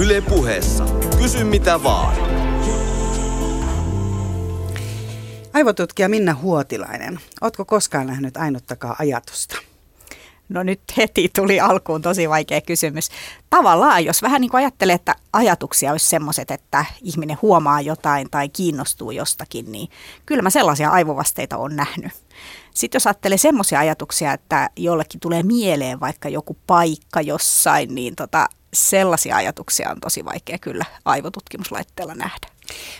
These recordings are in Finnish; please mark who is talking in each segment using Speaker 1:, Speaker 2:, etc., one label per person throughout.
Speaker 1: Yle puheessa. Kysy mitä vaan.
Speaker 2: Aivotutkija Minna Huotilainen, ootko koskaan nähnyt ainuttakaan ajatusta?
Speaker 3: No nyt heti tuli alkuun tosi vaikea kysymys. Tavallaan, jos vähän niin kuin ajattelee, että ajatuksia olisi semmoiset, että ihminen huomaa jotain tai kiinnostuu jostakin, niin kyllä mä sellaisia aivovasteita on nähnyt. Sitten jos ajattelee semmoisia ajatuksia, että jollekin tulee mieleen vaikka joku paikka jossain, niin tota, sellaisia ajatuksia on tosi vaikea kyllä aivotutkimuslaitteella nähdä.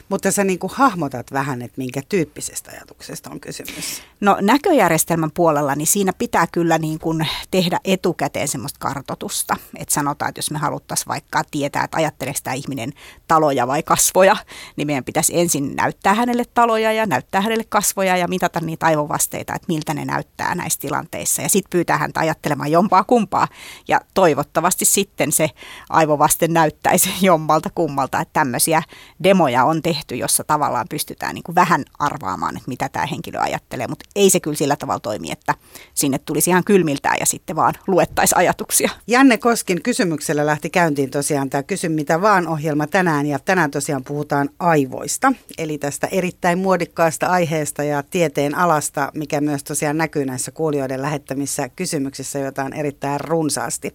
Speaker 2: Mutta sä niin kuin hahmotat vähän, että minkä tyyppisestä ajatuksesta on kysymys.
Speaker 3: No näköjärjestelmän puolella, niin siinä pitää kyllä niin kuin tehdä etukäteen semmoista kartotusta. Että sanotaan, että jos me haluttaisiin vaikka tietää, että ajatteleeko tämä ihminen taloja vai kasvoja, niin meidän pitäisi ensin näyttää hänelle taloja ja näyttää hänelle kasvoja ja mitata niitä aivovasteita, että miltä ne näyttää näissä tilanteissa. Ja sitten pyytää häntä ajattelemaan jompaa kumpaa. Ja toivottavasti sitten se aivovaste näyttäisi jommalta kummalta, että tämmöisiä demoja studioja on tehty, jossa tavallaan pystytään niin kuin vähän arvaamaan, että mitä tämä henkilö ajattelee, mutta ei se kyllä sillä tavalla toimi, että sinne tulisi ihan kylmiltään ja sitten vaan luettaisiin ajatuksia.
Speaker 2: Janne Koskin kysymyksellä lähti käyntiin tosiaan tämä Kysy mitä vaan ohjelma tänään ja tänään tosiaan puhutaan aivoista, eli tästä erittäin muodikkaasta aiheesta ja tieteen alasta, mikä myös tosiaan näkyy näissä kuulijoiden lähettämissä kysymyksissä, joita on erittäin runsaasti.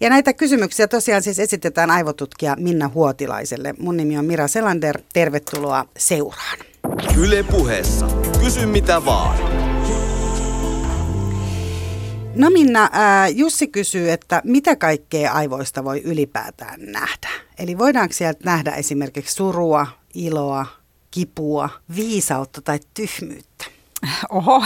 Speaker 2: Ja näitä kysymyksiä tosiaan siis esitetään aivotutkija Minna Huotilaiselle. Mun nimi on Mira Selander. Tervetuloa seuraan.
Speaker 1: Yle puheessa. Kysy mitä vaan.
Speaker 2: No Minna, ää, Jussi kysyy, että mitä kaikkea aivoista voi ylipäätään nähdä? Eli voidaanko sieltä nähdä esimerkiksi surua, iloa, kipua, viisautta tai tyhmyyttä?
Speaker 3: Oho,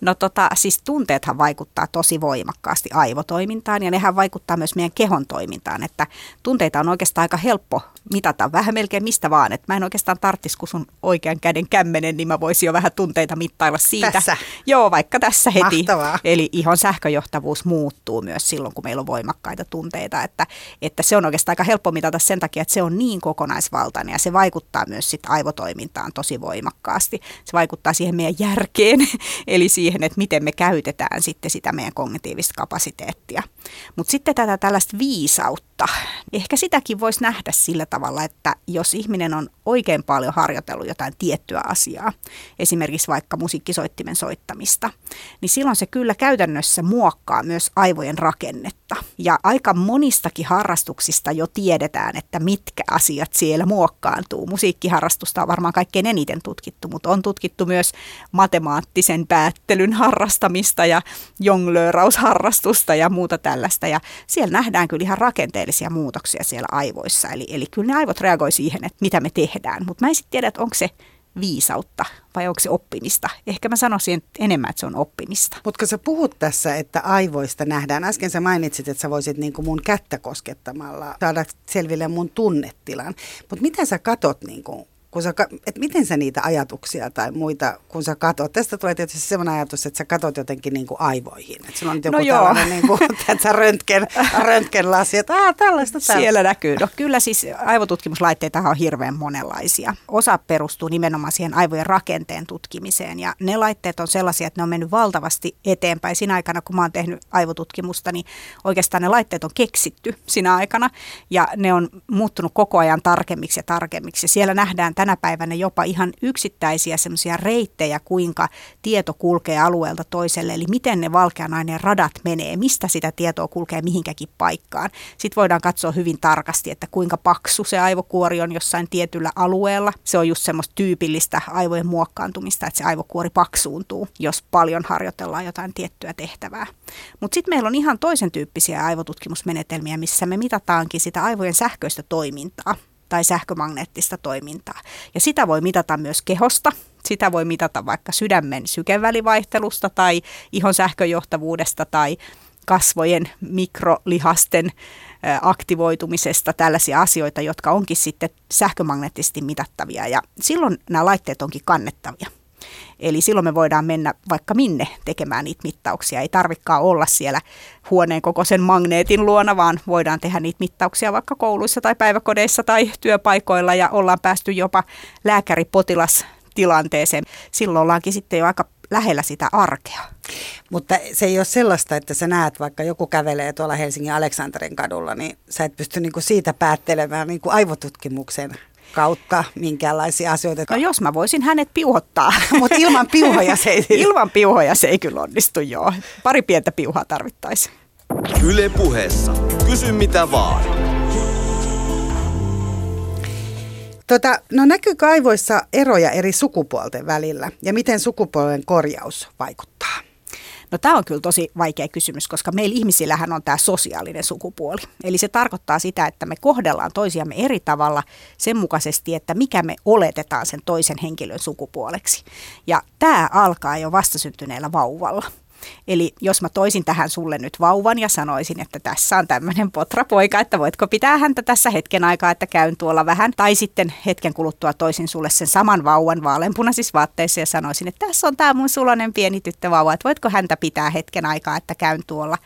Speaker 3: no tota, siis tunteethan vaikuttaa tosi voimakkaasti aivotoimintaan ja nehän vaikuttaa myös meidän kehon toimintaan, että tunteita on oikeastaan aika helppo mitata vähän melkein mistä vaan, että mä en oikeastaan tarttis kun sun oikean käden kämmenen, niin mä voisin jo vähän tunteita mittailla siitä.
Speaker 2: Tässä?
Speaker 3: Joo, vaikka tässä heti.
Speaker 2: Mahtavaa.
Speaker 3: Eli ihon sähköjohtavuus muuttuu myös silloin, kun meillä on voimakkaita tunteita, että, että se on oikeastaan aika helppo mitata sen takia, että se on niin kokonaisvaltainen ja se vaikuttaa myös sit aivotoimintaan tosi voimakkaasti. Se vaikuttaa siihen meidän järkeen, eli siihen, että miten me käytetään sitten sitä meidän kognitiivista kapasiteettia. Mutta sitten tätä tällaista viisautta, ehkä sitäkin voisi nähdä sillä tavalla, että jos ihminen on oikein paljon harjoitellut jotain tiettyä asiaa, esimerkiksi vaikka musiikkisoittimen soittamista, niin silloin se kyllä käytännössä muokkaa myös aivojen rakennetta. Ja aika monistakin harrastuksista jo tiedetään, että mitkä asiat siellä muokkaantuu. Musiikkiharrastusta on varmaan kaikkein eniten tutkittu, mutta on tutkittu myös matemaattisen päättelyn harrastamista ja jonglöörausharrastusta ja muuta tällaista. Ja siellä nähdään kyllä ihan rakenteellisia muutoksia siellä aivoissa. Eli, eli kyllä ne aivot reagoi siihen, että mitä me tehdään. Mutta mä en sitten tiedä, että onko se viisautta vai onko se oppimista. Ehkä mä sanoisin enemmän, että se on oppimista.
Speaker 2: Mutta sä puhut tässä, että aivoista nähdään. Äsken sä mainitsit, että sä voisit niinku mun kättä koskettamalla saada selville mun tunnetilan. Mutta miten sä katot niinku kun sä, että miten sä niitä ajatuksia tai muita, kun sä katot. Tästä tulee tietysti sellainen ajatus, että sä katot jotenkin niin kuin aivoihin. Että sulla on joku no tällainen niin kuin, että röntgen, röntgenlasi, että Aa, tällaista
Speaker 3: tällaista. Siellä näkyy. No kyllä siis aivotutkimuslaitteita on hirveän monenlaisia. Osa perustuu nimenomaan siihen aivojen rakenteen tutkimiseen ja ne laitteet on sellaisia, että ne on mennyt valtavasti eteenpäin. Siinä aikana, kun mä oon tehnyt aivotutkimusta, niin oikeastaan ne laitteet on keksitty siinä aikana ja ne on muuttunut koko ajan tarkemmiksi ja tarkemmiksi. Siellä nähdään tänä päivänä jopa ihan yksittäisiä semmoisia reittejä, kuinka tieto kulkee alueelta toiselle, eli miten ne valkeanaineen radat menee, mistä sitä tietoa kulkee mihinkäkin paikkaan. Sitten voidaan katsoa hyvin tarkasti, että kuinka paksu se aivokuori on jossain tietyllä alueella. Se on just semmoista tyypillistä aivojen muokkaantumista, että se aivokuori paksuuntuu, jos paljon harjoitellaan jotain tiettyä tehtävää. Mutta sitten meillä on ihan toisen tyyppisiä aivotutkimusmenetelmiä, missä me mitataankin sitä aivojen sähköistä toimintaa tai sähkömagneettista toimintaa. Ja sitä voi mitata myös kehosta. Sitä voi mitata vaikka sydämen sykevälivaihtelusta tai ihon sähköjohtavuudesta tai kasvojen mikrolihasten aktivoitumisesta, tällaisia asioita, jotka onkin sitten sähkömagneettisesti mitattavia. Ja silloin nämä laitteet onkin kannettavia. Eli silloin me voidaan mennä vaikka minne tekemään niitä mittauksia. Ei tarvikaan olla siellä huoneen kokoisen magneetin luona, vaan voidaan tehdä niitä mittauksia vaikka kouluissa tai päiväkodeissa tai työpaikoilla ja ollaan päästy jopa lääkäripotilas tilanteeseen. Silloin ollaankin sitten jo aika lähellä sitä arkea.
Speaker 2: Mutta se ei ole sellaista, että sä näet, vaikka joku kävelee tuolla Helsingin Aleksanterin kadulla, niin sä et pysty niinku siitä päättelemään niinku aivotutkimuksen kautta minkäänlaisia asioita.
Speaker 3: No jos mä voisin hänet piuhottaa.
Speaker 2: Mutta ilman piuhoja se ei...
Speaker 3: ilman piuhoja se ei kyllä onnistu, joo. Pari pientä piuhaa tarvittaisiin.
Speaker 1: Yle puheessa. Kysy mitä vaan.
Speaker 2: Tota, no näkyykö aivoissa eroja eri sukupuolten välillä ja miten sukupuolen korjaus vaikuttaa?
Speaker 3: No tämä on kyllä tosi vaikea kysymys, koska meillä ihmisillähän on tämä sosiaalinen sukupuoli. Eli se tarkoittaa sitä, että me kohdellaan toisiamme eri tavalla sen mukaisesti, että mikä me oletetaan sen toisen henkilön sukupuoleksi. Ja tämä alkaa jo vastasyntyneellä vauvalla. Eli jos mä toisin tähän sulle nyt vauvan ja sanoisin, että tässä on tämmöinen potrapoika, että voitko pitää häntä tässä hetken aikaa, että käyn tuolla vähän. Tai sitten hetken kuluttua toisin sulle sen saman vauvan vaaleanpunaisissa vaatteissa ja sanoisin, että tässä on tämä mun sulonen pieni tyttövauva, että voitko häntä pitää hetken aikaa, että käyn tuolla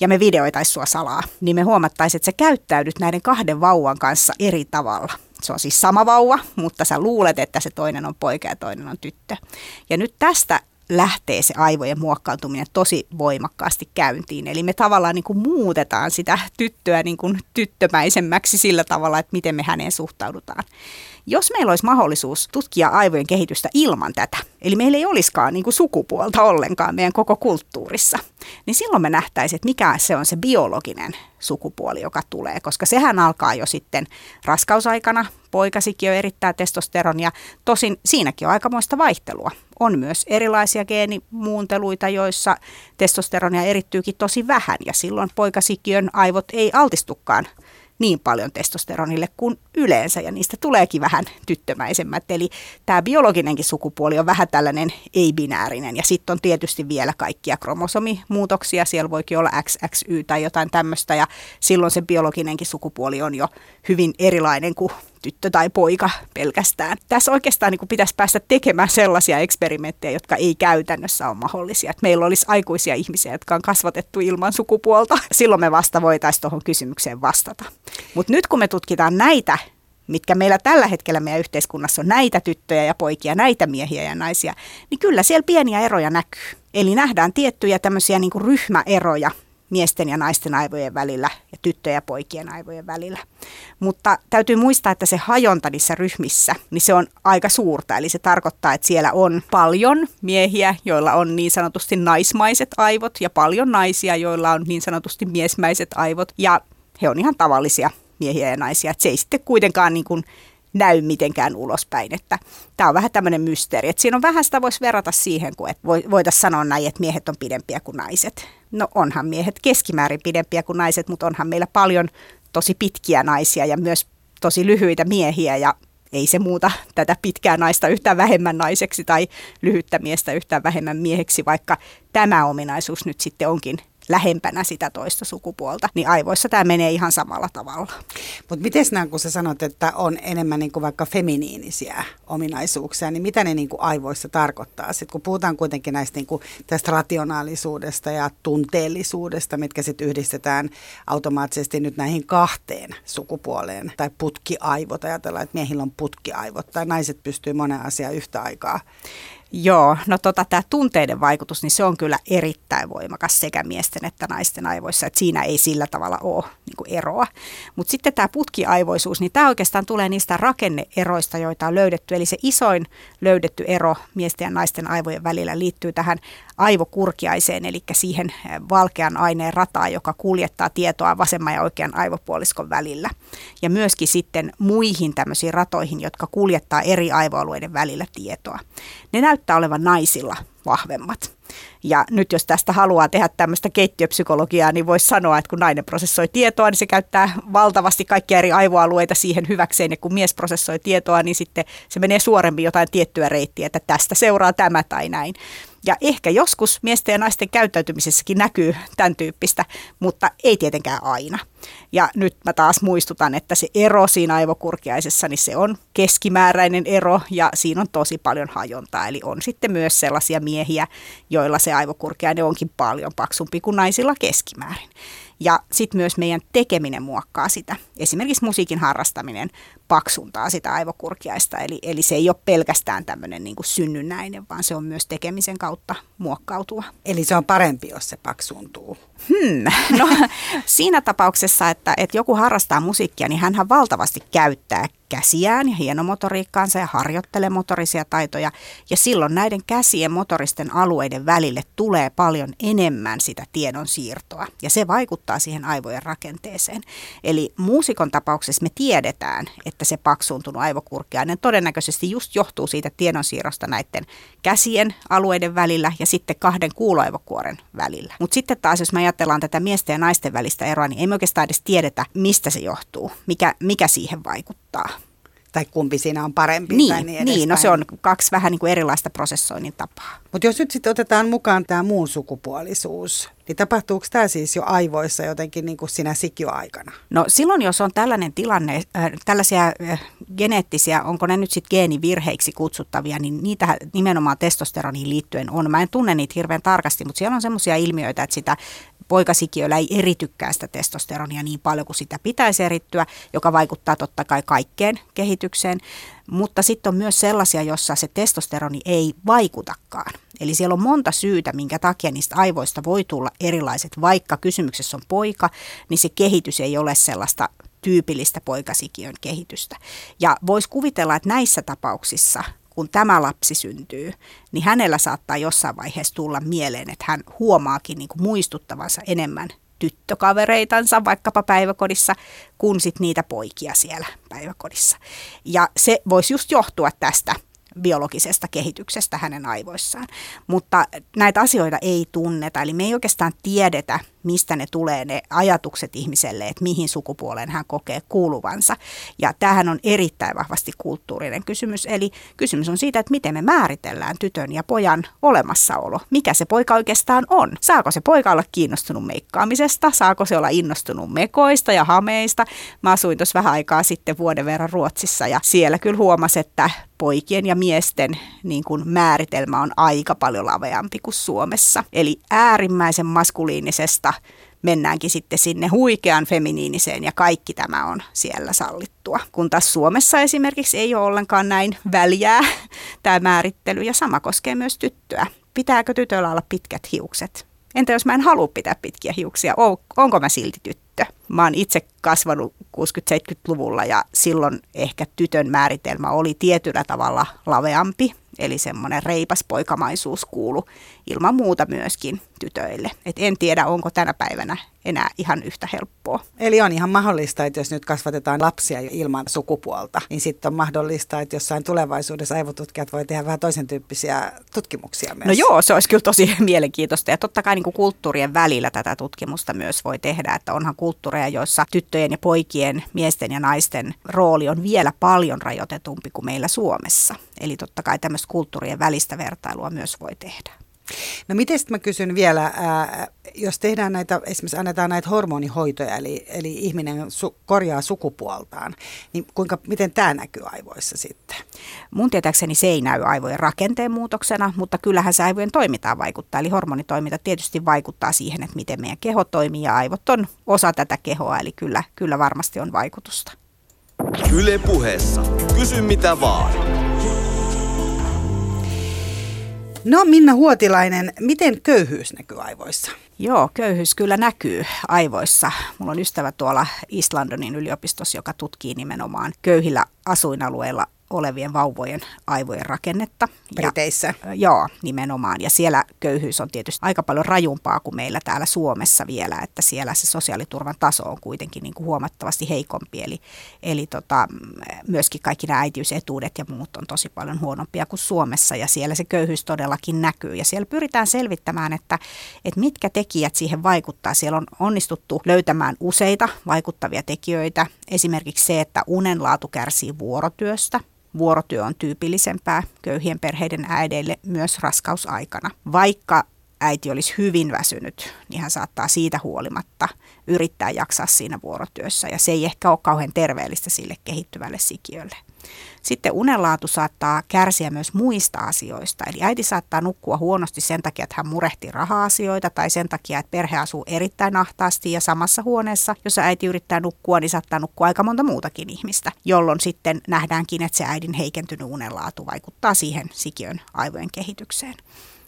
Speaker 3: ja me videoitaisiin sua salaa, niin me huomattaisiin, että sä käyttäydyt näiden kahden vauvan kanssa eri tavalla. Se on siis sama vauva, mutta sä luulet, että se toinen on poika ja toinen on tyttö. Ja nyt tästä lähtee se aivojen muokkautuminen tosi voimakkaasti käyntiin. Eli me tavallaan niin kuin muutetaan sitä tyttöä niin kuin tyttömäisemmäksi sillä tavalla, että miten me häneen suhtaudutaan. Jos meillä olisi mahdollisuus tutkia aivojen kehitystä ilman tätä, eli meillä ei olisikaan niin kuin sukupuolta ollenkaan meidän koko kulttuurissa, niin silloin me nähtäisiin, että mikä se on se biologinen sukupuoli, joka tulee, koska sehän alkaa jo sitten raskausaikana. Poikasikin jo erittää testosteronia, tosin siinäkin on aikamoista vaihtelua. On myös erilaisia geenimuunteluita, joissa testosteronia erittyykin tosi vähän ja silloin poikasikiön aivot ei altistukaan niin paljon testosteronille kuin yleensä ja niistä tuleekin vähän tyttömäisemmät. Eli tämä biologinenkin sukupuoli on vähän tällainen ei-binäärinen ja sitten on tietysti vielä kaikkia kromosomimuutoksia. Siellä voikin olla XXY tai jotain tämmöistä ja silloin se biologinenkin sukupuoli on jo hyvin erilainen kuin tyttö tai poika pelkästään. Tässä oikeastaan niin pitäisi päästä tekemään sellaisia eksperimenttejä, jotka ei käytännössä ole mahdollisia. Että meillä olisi aikuisia ihmisiä, jotka on kasvatettu ilman sukupuolta. Silloin me vasta voitaisiin tuohon kysymykseen vastata. Mutta nyt kun me tutkitaan näitä mitkä meillä tällä hetkellä meidän yhteiskunnassa on näitä tyttöjä ja poikia, näitä miehiä ja naisia, niin kyllä siellä pieniä eroja näkyy. Eli nähdään tiettyjä tämmöisiä niin ryhmäeroja miesten ja naisten aivojen välillä ja tyttöjen ja poikien aivojen välillä. Mutta täytyy muistaa, että se hajonta niissä ryhmissä, niin se on aika suurta. Eli se tarkoittaa, että siellä on paljon miehiä, joilla on niin sanotusti naismaiset aivot ja paljon naisia, joilla on niin sanotusti miesmäiset aivot. Ja he on ihan tavallisia miehiä ja naisia. Että se ei sitten kuitenkaan niin kuin näy mitenkään ulospäin. Että tämä on vähän tämmöinen mysteeri. Että siinä on vähän sitä voisi verrata siihen, kun voitaisiin sanoa näin, että miehet on pidempiä kuin naiset. No onhan miehet keskimäärin pidempiä kuin naiset, mutta onhan meillä paljon tosi pitkiä naisia ja myös tosi lyhyitä miehiä ja ei se muuta tätä pitkää naista yhtään vähemmän naiseksi tai lyhyttä miestä yhtään vähemmän mieheksi, vaikka tämä ominaisuus nyt sitten onkin lähempänä sitä toista sukupuolta, niin aivoissa tämä menee ihan samalla tavalla.
Speaker 2: Mutta miten nämä, kun sä sanot, että on enemmän niin kuin vaikka feminiinisiä ominaisuuksia, niin mitä ne niin kuin aivoissa tarkoittaa? Sitten kun puhutaan kuitenkin näistä niin kuin tästä rationaalisuudesta ja tunteellisuudesta, mitkä sitten yhdistetään automaattisesti nyt näihin kahteen sukupuoleen, tai putkiaivot, ajatellaan, että miehillä on putkiaivot, tai naiset pystyy monen asiaan yhtä aikaa
Speaker 3: Joo, no tota, tämä tunteiden vaikutus, niin se on kyllä erittäin voimakas sekä miesten että naisten aivoissa, että siinä ei sillä tavalla ole niin eroa. Mutta sitten tämä putkiaivoisuus, niin tämä oikeastaan tulee niistä rakenneeroista, joita on löydetty. Eli se isoin löydetty ero miesten ja naisten aivojen välillä liittyy tähän aivokurkiaiseen, eli siihen eh, valkean aineen rataan, joka kuljettaa tietoa vasemman ja oikean aivopuoliskon välillä. Ja myöskin sitten muihin tämmöisiin ratoihin, jotka kuljettaa eri aivoalueiden välillä tietoa. Ne näyttää olevan naisilla vahvemmat. Ja nyt jos tästä haluaa tehdä tämmöistä keittiöpsykologiaa, niin voisi sanoa, että kun nainen prosessoi tietoa, niin se käyttää valtavasti kaikkia eri aivoalueita siihen hyväkseen. Ja kun mies prosessoi tietoa, niin sitten se menee suoremmin jotain tiettyä reittiä, että tästä seuraa tämä tai näin. Ja ehkä joskus miesten ja naisten käyttäytymisessäkin näkyy tämän tyyppistä, mutta ei tietenkään aina. Ja nyt mä taas muistutan, että se ero siinä aivokurkiaisessa, niin se on keskimääräinen ero ja siinä on tosi paljon hajontaa. Eli on sitten myös sellaisia miehiä, joilla se aivokurkiainen onkin paljon paksumpi kuin naisilla keskimäärin. Ja sitten myös meidän tekeminen muokkaa sitä. Esimerkiksi musiikin harrastaminen paksuntaa sitä aivokurkiaista. Eli, eli se ei ole pelkästään tämmöinen niin kuin synnynnäinen, vaan se on myös tekemisen kautta muokkautua.
Speaker 2: Eli se on parempi, jos se paksuntuu.
Speaker 3: Hmm. No, siinä tapauksessa, että, että joku harrastaa musiikkia, niin hän valtavasti käyttää käsiään ja hienomotoriikkaansa ja harjoittelee motorisia taitoja. Ja silloin näiden käsien motoristen alueiden välille tulee paljon enemmän sitä tiedon siirtoa. Ja se vaikuttaa siihen aivojen rakenteeseen. Eli muusikon tapauksessa me tiedetään, että se paksuuntunut aivokurkiainen todennäköisesti just johtuu siitä tiedonsiirrosta näiden käsien alueiden välillä ja sitten kahden kuuloaivokuoren välillä. Mutta sitten taas, jos me ajatellaan tätä miesten ja naisten välistä eroa, niin ei me oikeastaan edes tiedetä, mistä se johtuu, mikä, mikä siihen vaikuttaa
Speaker 2: tai kumpi siinä on parempi.
Speaker 3: Niin,
Speaker 2: tai
Speaker 3: niin, niin no se on kaksi vähän niin kuin erilaista prosessoinnin tapaa.
Speaker 2: Mutta jos nyt sitten otetaan mukaan tämä muun sukupuolisuus, niin tapahtuuko tämä siis jo aivoissa jotenkin niin kuin siinä sikioaikana?
Speaker 3: No silloin, jos on tällainen tilanne, äh, tällaisia äh, geneettisiä, onko ne nyt sitten geenivirheiksi kutsuttavia, niin niitä nimenomaan testosteroniin liittyen on. Mä en tunne niitä hirveän tarkasti, mutta siellä on semmoisia ilmiöitä, että sitä poikasikiöllä ei eritykään sitä testosteronia niin paljon kuin sitä pitäisi erittyä, joka vaikuttaa totta kai kaikkeen kehitykseen. Mutta sitten on myös sellaisia, jossa se testosteroni ei vaikutakaan. Eli siellä on monta syytä, minkä takia niistä aivoista voi tulla erilaiset. Vaikka kysymyksessä on poika, niin se kehitys ei ole sellaista tyypillistä poikasikiön kehitystä. Ja voisi kuvitella, että näissä tapauksissa kun tämä lapsi syntyy, niin hänellä saattaa jossain vaiheessa tulla mieleen, että hän huomaakin niin kuin muistuttavansa enemmän tyttökavereitansa vaikkapa päiväkodissa, kuin sit niitä poikia siellä päiväkodissa. Ja se voisi just johtua tästä biologisesta kehityksestä hänen aivoissaan. Mutta näitä asioita ei tunneta, eli me ei oikeastaan tiedetä, mistä ne tulee ne ajatukset ihmiselle, että mihin sukupuoleen hän kokee kuuluvansa. Ja tämähän on erittäin vahvasti kulttuurinen kysymys, eli kysymys on siitä, että miten me määritellään tytön ja pojan olemassaolo. Mikä se poika oikeastaan on? Saako se poika olla kiinnostunut meikkaamisesta? Saako se olla innostunut mekoista ja hameista? Mä asuin tuossa vähän aikaa sitten vuoden verran Ruotsissa ja siellä kyllä huomasi, että poikien ja miesten niin kuin määritelmä on aika paljon laveampi kuin Suomessa. Eli äärimmäisen maskuliinisesta mennäänkin sitten sinne huikean feminiiniseen ja kaikki tämä on siellä sallittua. Kun taas Suomessa esimerkiksi ei ole ollenkaan näin väljää tämä määrittely ja sama koskee myös tyttöä. Pitääkö tytöllä olla pitkät hiukset? Entä jos mä en halua pitää pitkiä hiuksia, onko mä silti tyttö? Mä oon itse kasvanut 60-70-luvulla ja silloin ehkä tytön määritelmä oli tietyllä tavalla laveampi Eli semmoinen reipas poikamaisuus kuulu ilman muuta myöskin tytöille. Et en tiedä, onko tänä päivänä enää ihan yhtä helppoa.
Speaker 2: Eli on ihan mahdollista, että jos nyt kasvatetaan lapsia ilman sukupuolta, niin sitten on mahdollista, että jossain tulevaisuudessa aivotutkijat voi tehdä vähän toisen tyyppisiä tutkimuksia myös.
Speaker 3: No joo, se olisi kyllä tosi mielenkiintoista. Ja totta kai niin kuin kulttuurien välillä tätä tutkimusta myös voi tehdä, että onhan kulttuureja, joissa tyttöjen ja poikien, miesten ja naisten rooli on vielä paljon rajoitetumpi kuin meillä Suomessa. Eli totta kai tämmöistä kulttuurien välistä vertailua myös voi tehdä.
Speaker 2: No miten sitten mä kysyn vielä, ää, jos tehdään näitä, esimerkiksi annetaan näitä hormonihoitoja, eli, eli ihminen su, korjaa sukupuoltaan, niin kuinka, miten tämä näkyy aivoissa sitten?
Speaker 3: Mun tietääkseni se ei näy aivojen rakenteen muutoksena, mutta kyllähän se aivojen toimintaan vaikuttaa. Eli hormonitoiminta tietysti vaikuttaa siihen, että miten meidän keho toimii ja aivot on osa tätä kehoa, eli kyllä, kyllä varmasti on vaikutusta.
Speaker 1: Yle puheessa. Kysy mitä vaan.
Speaker 2: No Minna Huotilainen, miten köyhyys näkyy aivoissa?
Speaker 3: Joo, köyhyys kyllä näkyy aivoissa. Mulla on ystävä tuolla Islandonin yliopistossa, joka tutkii nimenomaan köyhillä asuinalueilla olevien vauvojen aivojen rakennetta.
Speaker 2: Briteissä.
Speaker 3: Ja, joo, nimenomaan. Ja siellä köyhyys on tietysti aika paljon rajumpaa kuin meillä täällä Suomessa vielä, että siellä se sosiaaliturvan taso on kuitenkin niin kuin huomattavasti heikompi. Eli, eli tota, myöskin kaikki nämä äitiysetuudet ja muut on tosi paljon huonompia kuin Suomessa ja siellä se köyhyys todellakin näkyy. Ja siellä pyritään selvittämään, että, että mitkä tekijät siihen vaikuttaa. Siellä on onnistuttu löytämään useita vaikuttavia tekijöitä. Esimerkiksi se, että unen laatu kärsii vuorotyöstä – Vuorotyö on tyypillisempää köyhien perheiden äideille myös raskausaikana. Vaikka äiti olisi hyvin väsynyt, niin hän saattaa siitä huolimatta yrittää jaksaa siinä vuorotyössä. Ja se ei ehkä ole kauhean terveellistä sille kehittyvälle sikiölle. Sitten unenlaatu saattaa kärsiä myös muista asioista. Eli äiti saattaa nukkua huonosti sen takia, että hän murehtii raha-asioita tai sen takia, että perhe asuu erittäin ahtaasti ja samassa huoneessa. Jos äiti yrittää nukkua, niin saattaa nukkua aika monta muutakin ihmistä, jolloin sitten nähdäänkin, että se äidin heikentynyt unenlaatu vaikuttaa siihen sikiön aivojen kehitykseen.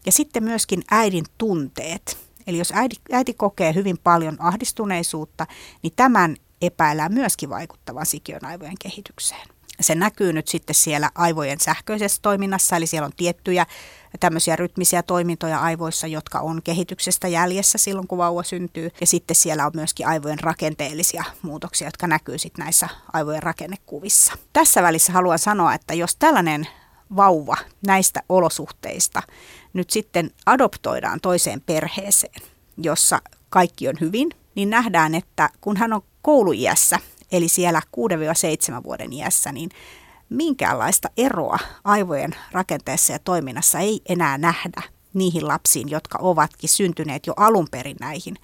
Speaker 3: Ja sitten myöskin äidin tunteet. Eli jos äiti, äiti kokee hyvin paljon ahdistuneisuutta, niin tämän epäillään myöskin vaikuttavan sikiön aivojen kehitykseen se näkyy nyt sitten siellä aivojen sähköisessä toiminnassa, eli siellä on tiettyjä tämmöisiä rytmisiä toimintoja aivoissa, jotka on kehityksestä jäljessä silloin, kun vauva syntyy. Ja sitten siellä on myöskin aivojen rakenteellisia muutoksia, jotka näkyy sitten näissä aivojen rakennekuvissa. Tässä välissä haluan sanoa, että jos tällainen vauva näistä olosuhteista nyt sitten adoptoidaan toiseen perheeseen, jossa kaikki on hyvin, niin nähdään, että kun hän on kouluiässä, eli siellä 6-7 vuoden iässä, niin minkäänlaista eroa aivojen rakenteessa ja toiminnassa ei enää nähdä niihin lapsiin, jotka ovatkin syntyneet jo alun perin näihin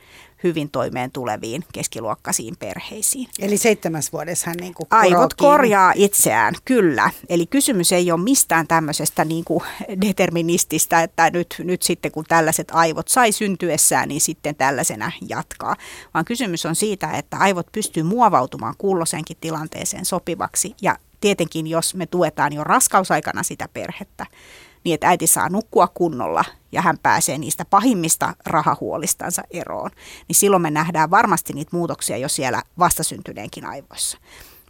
Speaker 3: hyvin toimeen tuleviin keskiluokkaisiin perheisiin.
Speaker 2: Eli seitsemäs vuodessa hän niin kuin
Speaker 3: Aivot korjaa itseään, kyllä. Eli kysymys ei ole mistään tämmöisestä niin kuin deterministista, että nyt, nyt sitten kun tällaiset aivot sai syntyessään, niin sitten tällaisena jatkaa. Vaan kysymys on siitä, että aivot pystyy muovautumaan kulloisenkin tilanteeseen sopivaksi. Ja tietenkin, jos me tuetaan jo raskausaikana sitä perhettä, niin että äiti saa nukkua kunnolla ja hän pääsee niistä pahimmista rahahuolistansa eroon, niin silloin me nähdään varmasti niitä muutoksia jo siellä vastasyntyneenkin aivoissa.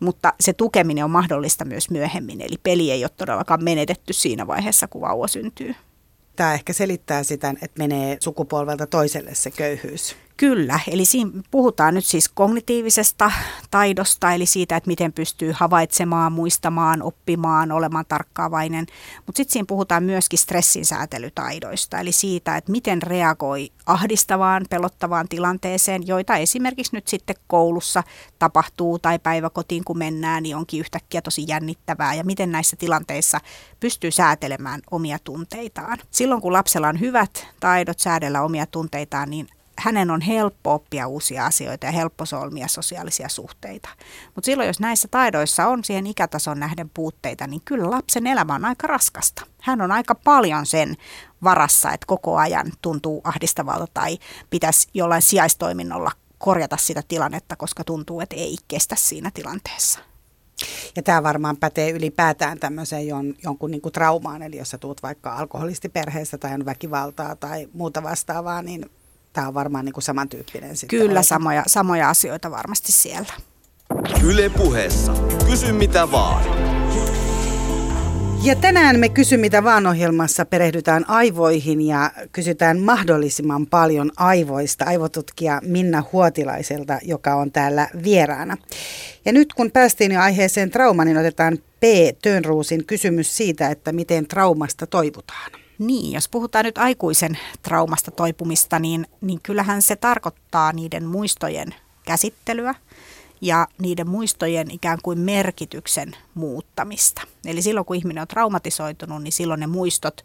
Speaker 3: Mutta se tukeminen on mahdollista myös myöhemmin, eli peli ei ole todellakaan menetetty siinä vaiheessa, kun vauva syntyy.
Speaker 2: Tämä ehkä selittää sitä, että menee sukupolvelta toiselle se köyhyys.
Speaker 3: Kyllä, eli siinä puhutaan nyt siis kognitiivisesta taidosta, eli siitä, että miten pystyy havaitsemaan, muistamaan, oppimaan, olemaan tarkkaavainen. Mutta sitten siinä puhutaan myöskin stressin säätelytaidoista, eli siitä, että miten reagoi ahdistavaan, pelottavaan tilanteeseen, joita esimerkiksi nyt sitten koulussa tapahtuu tai päiväkotiin kun mennään, niin onkin yhtäkkiä tosi jännittävää ja miten näissä tilanteissa pystyy säätelemään omia tunteitaan. Silloin kun lapsella on hyvät taidot säädellä omia tunteitaan, niin hänen on helppo oppia uusia asioita ja helppo solmia sosiaalisia suhteita. Mutta silloin, jos näissä taidoissa on siihen ikätason nähden puutteita, niin kyllä lapsen elämä on aika raskasta. Hän on aika paljon sen varassa, että koko ajan tuntuu ahdistavalta tai pitäisi jollain sijaistoiminnolla korjata sitä tilannetta, koska tuntuu, että ei kestä siinä tilanteessa.
Speaker 2: Ja tämä varmaan pätee ylipäätään tämmöiseen jon, jonkun niin kuin traumaan, eli jos sä tuut vaikka alkoholistiperheestä tai on väkivaltaa tai muuta vastaavaa, niin tämä on varmaan niin kuin samantyyppinen.
Speaker 3: Sitten Kyllä, samoja, samoja asioita varmasti siellä.
Speaker 1: Yle puheessa. Kysy mitä vaan.
Speaker 2: Ja tänään me Kysy mitä vaan ohjelmassa perehdytään aivoihin ja kysytään mahdollisimman paljon aivoista aivotutkija Minna Huotilaiselta, joka on täällä vieraana. Ja nyt kun päästiin jo aiheeseen trauma, niin otetaan P. Tönruusin kysymys siitä, että miten traumasta toivutaan.
Speaker 3: Niin, jos puhutaan nyt aikuisen traumasta toipumista, niin, niin kyllähän se tarkoittaa niiden muistojen käsittelyä ja niiden muistojen ikään kuin merkityksen muuttamista. Eli silloin kun ihminen on traumatisoitunut, niin silloin ne muistot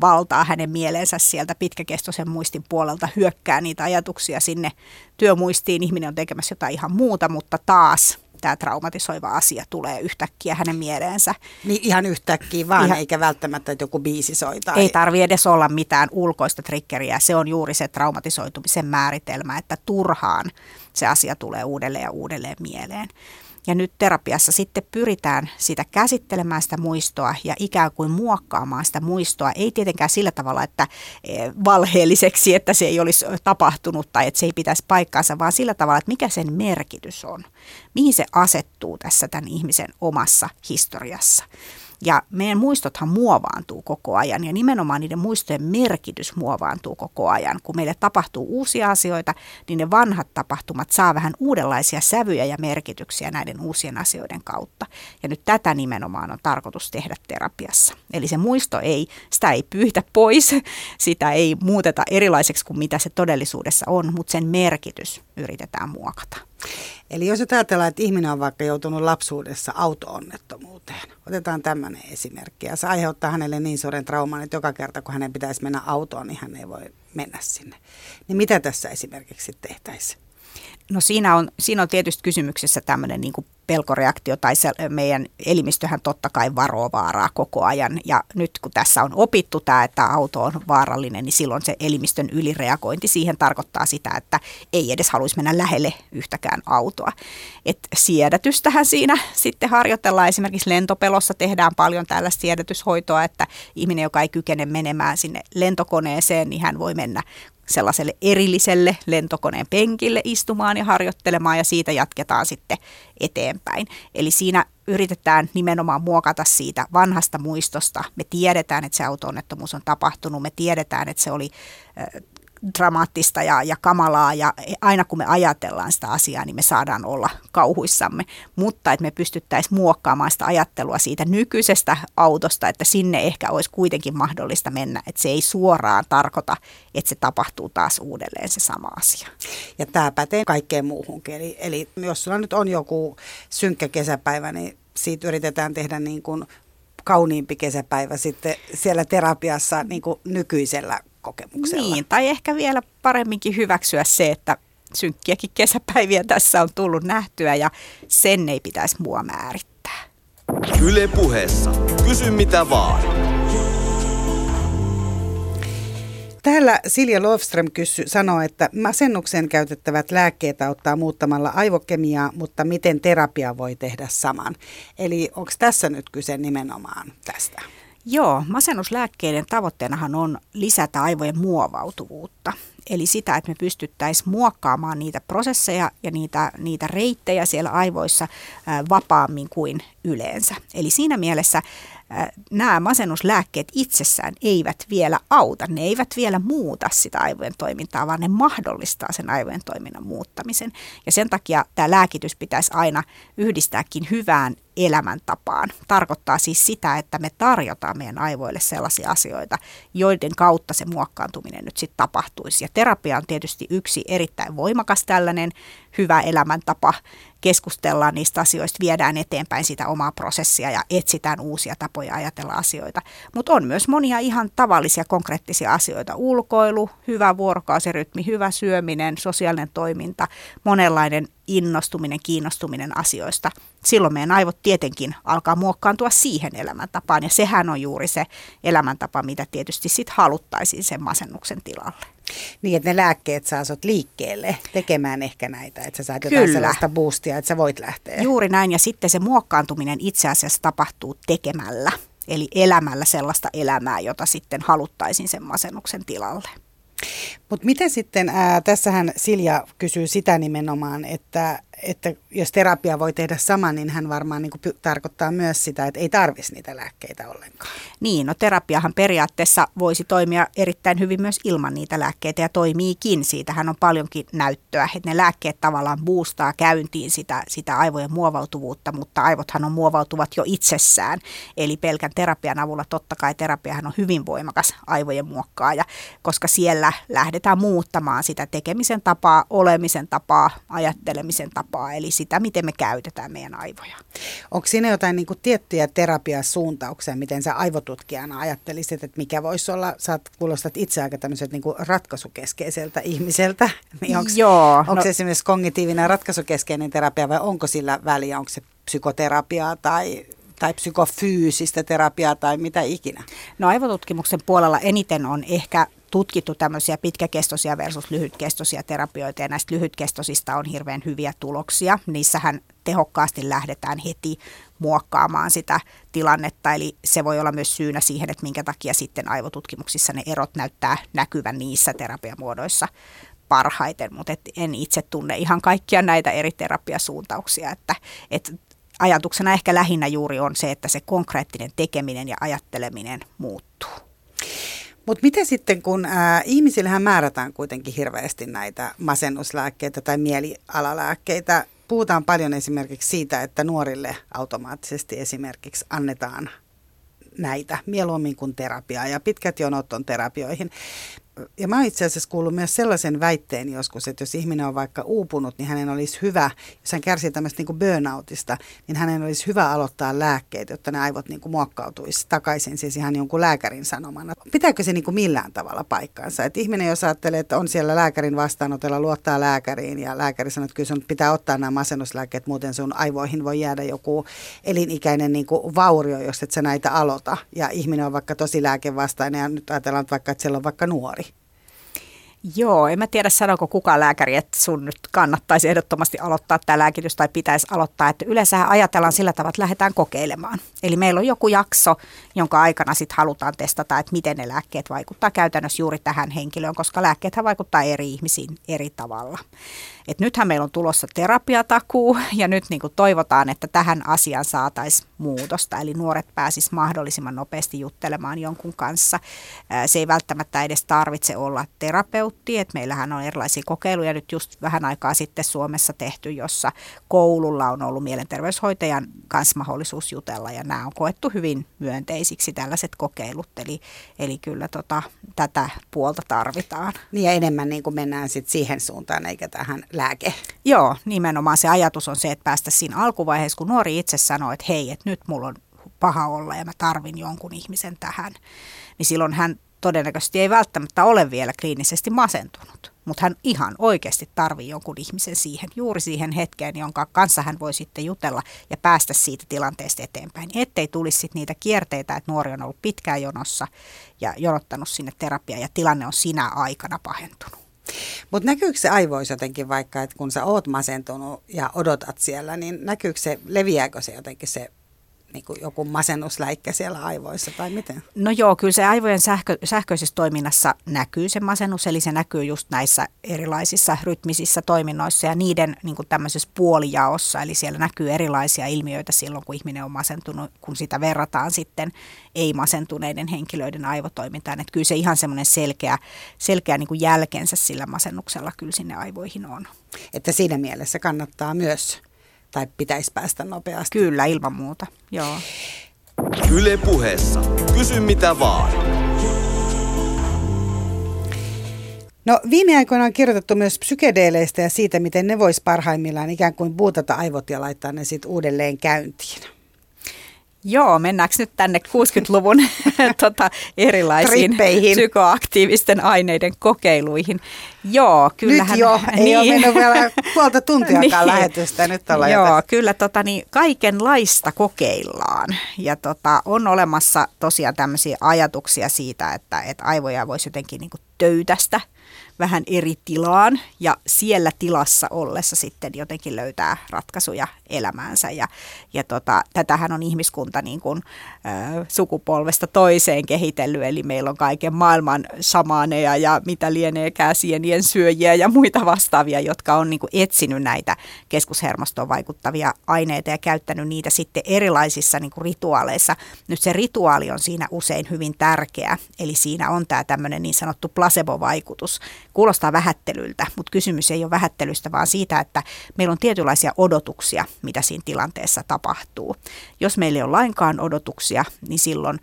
Speaker 3: valtaa hänen mieleensä sieltä pitkäkestoisen muistin puolelta, hyökkää niitä ajatuksia sinne työmuistiin. Ihminen on tekemässä jotain ihan muuta, mutta taas tämä traumatisoiva asia tulee yhtäkkiä hänen mieleensä.
Speaker 2: Niin ihan yhtäkkiä vaan, ihan, eikä välttämättä, että joku biisi soi. Tai...
Speaker 3: Ei tarvi edes olla mitään ulkoista triggeriä. Se on juuri se traumatisoitumisen määritelmä, että turhaan se asia tulee uudelleen ja uudelleen mieleen. Ja nyt terapiassa sitten pyritään sitä käsittelemään sitä muistoa ja ikään kuin muokkaamaan sitä muistoa. Ei tietenkään sillä tavalla, että e, valheelliseksi, että se ei olisi tapahtunut tai että se ei pitäisi paikkaansa, vaan sillä tavalla, että mikä sen merkitys on. Mihin se asettuu tässä tämän ihmisen omassa historiassa. Ja meidän muistothan muovaantuu koko ajan ja nimenomaan niiden muistojen merkitys muovaantuu koko ajan. Kun meille tapahtuu uusia asioita, niin ne vanhat tapahtumat saa vähän uudenlaisia sävyjä ja merkityksiä näiden uusien asioiden kautta. Ja nyt tätä nimenomaan on tarkoitus tehdä terapiassa. Eli se muisto ei, sitä ei pyyhtä pois, sitä ei muuteta erilaiseksi kuin mitä se todellisuudessa on, mutta sen merkitys yritetään muokata.
Speaker 2: Eli jos ajatellaan, että ihminen on vaikka joutunut lapsuudessa auto-onnettomuuteen, otetaan tämmöinen esimerkki, ja se aiheuttaa hänelle niin suuren trauman, että joka kerta kun hänen pitäisi mennä autoon, niin hän ei voi mennä sinne. Niin mitä tässä esimerkiksi tehtäisiin?
Speaker 3: No siinä on, siinä on tietysti kysymyksessä tämmöinen niin kuin pelkoreaktio tai se, meidän elimistöhän totta kai varoo vaaraa koko ajan. Ja nyt kun tässä on opittu tämä, että auto on vaarallinen, niin silloin se elimistön ylireagointi siihen tarkoittaa sitä, että ei edes haluaisi mennä lähelle yhtäkään autoa. Et siedätystähän siinä sitten harjoitellaan. Esimerkiksi lentopelossa tehdään paljon tällaista siedätyshoitoa, että ihminen, joka ei kykene menemään sinne lentokoneeseen, niin hän voi mennä sellaiselle erilliselle lentokoneen penkille istumaan ja harjoittelemaan ja siitä jatketaan sitten eteenpäin. Eli siinä yritetään nimenomaan muokata siitä vanhasta muistosta. Me tiedetään, että se auto-onnettomuus on tapahtunut, me tiedetään, että se oli dramaattista ja, ja kamalaa ja aina kun me ajatellaan sitä asiaa, niin me saadaan olla kauhuissamme. Mutta että me pystyttäisiin muokkaamaan sitä ajattelua siitä nykyisestä autosta, että sinne ehkä olisi kuitenkin mahdollista mennä. Että se ei suoraan tarkoita, että se tapahtuu taas uudelleen se sama asia.
Speaker 2: Ja tämä pätee kaikkeen muuhunkin. Eli, eli jos sulla nyt on joku synkkä kesäpäivä, niin siitä yritetään tehdä niin kuin kauniimpi kesäpäivä sitten siellä terapiassa niin kuin nykyisellä kokemuksella.
Speaker 3: Niin, tai ehkä vielä paremminkin hyväksyä se, että synkkiäkin kesäpäiviä tässä on tullut nähtyä ja sen ei pitäisi mua määrittää.
Speaker 1: Yle puheessa. Kysy mitä vaan.
Speaker 2: Täällä Silja Lofström kysy, sanoo, että masennuksen käytettävät lääkkeet auttaa muuttamalla aivokemiaa, mutta miten terapia voi tehdä saman? Eli onko tässä nyt kyse nimenomaan tästä?
Speaker 3: Joo, masennuslääkkeiden tavoitteenahan on lisätä aivojen muovautuvuutta. Eli sitä, että me pystyttäisiin muokkaamaan niitä prosesseja ja niitä, niitä reittejä siellä aivoissa vapaammin kuin yleensä. Eli siinä mielessä nämä masennuslääkkeet itsessään eivät vielä auta, ne eivät vielä muuta sitä aivojen toimintaa, vaan ne mahdollistaa sen aivojen toiminnan muuttamisen. Ja sen takia tämä lääkitys pitäisi aina yhdistääkin hyvään elämäntapaan. Tarkoittaa siis sitä, että me tarjotaan meidän aivoille sellaisia asioita, joiden kautta se muokkaantuminen nyt sitten tapahtuisi. Ja terapia on tietysti yksi erittäin voimakas tällainen hyvä elämäntapa. Keskustellaan niistä asioista, viedään eteenpäin sitä omaa prosessia ja etsitään uusia tapoja ajatella asioita. Mutta on myös monia ihan tavallisia konkreettisia asioita. Ulkoilu, hyvä vuorokausirytmi, hyvä syöminen, sosiaalinen toiminta, monenlainen innostuminen, kiinnostuminen asioista. Silloin meidän aivot tietenkin alkaa muokkaantua siihen elämäntapaan ja sehän on juuri se elämäntapa, mitä tietysti sitten haluttaisiin sen masennuksen tilalle.
Speaker 2: Niin, että ne lääkkeet saa sut liikkeelle tekemään ehkä näitä, että sä saat jotain Kyllä. sellaista boostia, että sä voit lähteä.
Speaker 3: Juuri näin, ja sitten se muokkaantuminen itse asiassa tapahtuu tekemällä, eli elämällä sellaista elämää, jota sitten haluttaisiin sen masennuksen tilalle.
Speaker 2: Mutta miten sitten, ää, tässähän Silja kysyy sitä nimenomaan, että että jos terapia voi tehdä saman, niin hän varmaan niin kuin tarkoittaa myös sitä, että ei tarvitsisi niitä lääkkeitä ollenkaan.
Speaker 3: Niin, no terapiahan periaatteessa voisi toimia erittäin hyvin myös ilman niitä lääkkeitä ja toimiikin. Siitähän on paljonkin näyttöä, että ne lääkkeet tavallaan boostaa käyntiin sitä, sitä aivojen muovautuvuutta, mutta aivothan on muovautuvat jo itsessään. Eli pelkän terapian avulla totta kai terapiahan on hyvin voimakas aivojen muokkaaja, koska siellä lähdetään muuttamaan sitä tekemisen tapaa, olemisen tapaa, ajattelemisen tapaa tapaa, eli sitä, miten me käytetään meidän aivoja.
Speaker 2: Onko siinä jotain niin kuin tiettyjä terapiasuuntauksia, miten sä aivotutkijana ajattelisit, että mikä voisi olla, sä kuulostat itse aika tämmöiseltä niin kuin ratkaisukeskeiseltä ihmiseltä, niin onko,
Speaker 3: Joo,
Speaker 2: onko no, esimerkiksi kognitiivinen ratkaisukeskeinen terapia vai onko sillä väliä, onko se psykoterapiaa tai tai psykofyysistä terapiaa tai mitä ikinä?
Speaker 3: No aivotutkimuksen puolella eniten on ehkä tutkittu tämmöisiä pitkäkestoisia versus lyhytkestoisia terapioita ja näistä lyhytkestoisista on hirveän hyviä tuloksia. Niissähän tehokkaasti lähdetään heti muokkaamaan sitä tilannetta, eli se voi olla myös syynä siihen, että minkä takia sitten aivotutkimuksissa ne erot näyttää näkyvän niissä terapiamuodoissa parhaiten, mutta en itse tunne ihan kaikkia näitä eri terapiasuuntauksia, että, että ajatuksena ehkä lähinnä juuri on se, että se konkreettinen tekeminen ja ajatteleminen muuttuu.
Speaker 2: Mutta miten sitten, kun ää, ihmisillähän määrätään kuitenkin hirveästi näitä masennuslääkkeitä tai mielialalääkkeitä. Puhutaan paljon esimerkiksi siitä, että nuorille automaattisesti esimerkiksi annetaan näitä mieluummin kuin terapiaa ja pitkät jonot on terapioihin. Ja mä itse asiassa kuullut myös sellaisen väitteen joskus, että jos ihminen on vaikka uupunut, niin hänen olisi hyvä, jos hän kärsii tämmöistä niin kuin burnoutista, niin hänen olisi hyvä aloittaa lääkkeet, jotta ne aivot niin kuin muokkautuisi takaisin siis ihan jonkun lääkärin sanomana. Pitääkö se niin kuin millään tavalla paikkaansa? Että ihminen, jos ajattelee, että on siellä lääkärin vastaanotella, luottaa lääkäriin ja lääkäri sanoo, että kyllä sun pitää ottaa nämä masennuslääkkeet, muuten sun aivoihin voi jäädä joku elinikäinen niin kuin vaurio, jos et sä näitä aloita. Ja ihminen on vaikka tosi lääkevastainen ja nyt ajatellaan että vaikka, että siellä on vaikka nuori.
Speaker 3: Joo, en mä tiedä sanoiko kukaan lääkäri, että sun nyt kannattaisi ehdottomasti aloittaa tämä lääkitys tai pitäisi aloittaa. Että yleensä ajatellaan sillä tavalla, että lähdetään kokeilemaan. Eli meillä on joku jakso, jonka aikana sitten halutaan testata, että miten ne lääkkeet vaikuttaa käytännössä juuri tähän henkilöön, koska lääkkeet vaikuttaa eri ihmisiin eri tavalla. Et nythän meillä on tulossa terapiatakuu ja nyt niin toivotaan, että tähän asiaan saataisiin muutosta. Eli nuoret pääsis mahdollisimman nopeasti juttelemaan jonkun kanssa. Se ei välttämättä edes tarvitse olla terapeutti. Et meillähän on erilaisia kokeiluja nyt just vähän aikaa sitten Suomessa tehty, jossa koululla on ollut mielenterveyshoitajan kanssa mahdollisuus jutella ja nämä on koettu hyvin myönteisiksi tällaiset kokeilut. Eli, eli kyllä tota, tätä puolta tarvitaan.
Speaker 2: Niin ja enemmän niin kuin mennään sit siihen suuntaan eikä tähän lääke.
Speaker 3: Joo, nimenomaan se ajatus on se, että päästä siinä alkuvaiheessa, kun nuori itse sanoo, että hei, että nyt mulla on paha olla ja mä tarvin jonkun ihmisen tähän, niin silloin hän todennäköisesti ei välttämättä ole vielä kliinisesti masentunut, mutta hän ihan oikeasti tarvii jonkun ihmisen siihen, juuri siihen hetkeen, jonka kanssa hän voi sitten jutella ja päästä siitä tilanteesta eteenpäin, ettei tulisi sitten niitä kierteitä, että nuori on ollut pitkään jonossa ja jonottanut sinne terapiaan ja tilanne on sinä aikana pahentunut.
Speaker 2: Mutta näkyykö se aivoissa jotenkin vaikka, että kun sä oot masentunut ja odotat siellä, niin näkyykö se, leviääkö se jotenkin se niin kuin joku masennusläikkä siellä aivoissa tai miten?
Speaker 3: No joo, kyllä se aivojen sähkö, sähköisessä toiminnassa näkyy se masennus, eli se näkyy just näissä erilaisissa rytmisissä toiminnoissa ja niiden niin kuin tämmöisessä puolijaossa, eli siellä näkyy erilaisia ilmiöitä silloin, kun ihminen on masentunut, kun sitä verrataan sitten ei-masentuneiden henkilöiden aivotoimintaan. Että kyllä se ihan semmoinen selkeä, selkeä niin kuin jälkensä sillä masennuksella kyllä sinne aivoihin on.
Speaker 2: Että siinä mielessä kannattaa myös tai pitäisi päästä nopeasti.
Speaker 3: Kyllä, ilman muuta, joo.
Speaker 1: Yle puheessa. Kysy mitä vaan.
Speaker 2: No viime aikoina on kirjoitettu myös psykedeeleistä ja siitä, miten ne vois parhaimmillaan ikään kuin buutata aivot ja laittaa ne sitten uudelleen käyntiin.
Speaker 3: Joo, mennäänkö nyt tänne 60-luvun tota, erilaisiin Trippeihin. psykoaktiivisten aineiden kokeiluihin? Joo,
Speaker 2: kyllähän. Nyt jo, ei niin. ole mennyt vielä puolta tuntiakaan niin. lähetystä. Nyt ollaan
Speaker 3: Joo, jotain. kyllä tota, niin, kaikenlaista kokeillaan. Ja tota, on olemassa tosiaan tämmöisiä ajatuksia siitä, että, että aivoja voisi jotenkin niin töytästä vähän eri tilaan ja siellä tilassa ollessa sitten jotenkin löytää ratkaisuja elämäänsä. Ja, ja tota, tätähän on ihmiskunta niin kuin, äh, sukupolvesta toiseen kehitellyt, eli meillä on kaiken maailman samaaneja ja mitä lienee käsienien syöjiä ja muita vastaavia, jotka on niin kuin etsinyt näitä keskushermostoon vaikuttavia aineita ja käyttänyt niitä sitten erilaisissa niin kuin rituaaleissa. Nyt se rituaali on siinä usein hyvin tärkeä, eli siinä on tämä tämmöinen niin sanottu placebo-vaikutus, kuulostaa vähättelyltä, mutta kysymys ei ole vähättelystä, vaan siitä, että meillä on tietynlaisia odotuksia, mitä siinä tilanteessa tapahtuu. Jos meillä ei ole lainkaan odotuksia, niin silloin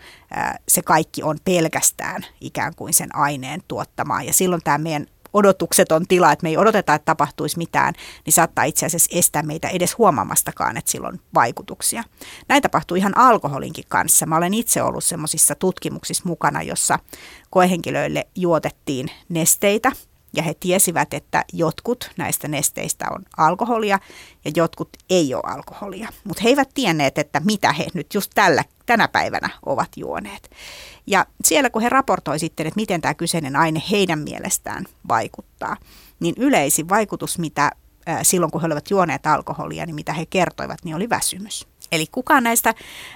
Speaker 3: se kaikki on pelkästään ikään kuin sen aineen tuottamaa. Ja silloin tämä meidän odotukseton tila, että me ei odoteta, että tapahtuisi mitään, niin saattaa itse asiassa estää meitä edes huomaamastakaan, että sillä on vaikutuksia. Näin tapahtuu ihan alkoholinkin kanssa. Mä olen itse ollut semmoisissa tutkimuksissa mukana, jossa koehenkilöille juotettiin nesteitä ja he tiesivät, että jotkut näistä nesteistä on alkoholia ja jotkut ei ole alkoholia. Mutta he eivät tienneet, että mitä he nyt just tällä, tänä päivänä ovat juoneet. Ja siellä kun he raportoi sitten, että miten tämä kyseinen aine heidän mielestään vaikuttaa, niin yleisin vaikutus, mitä silloin kun he olivat juoneet alkoholia, niin mitä he kertoivat, niin oli väsymys. Eli kukaan näistä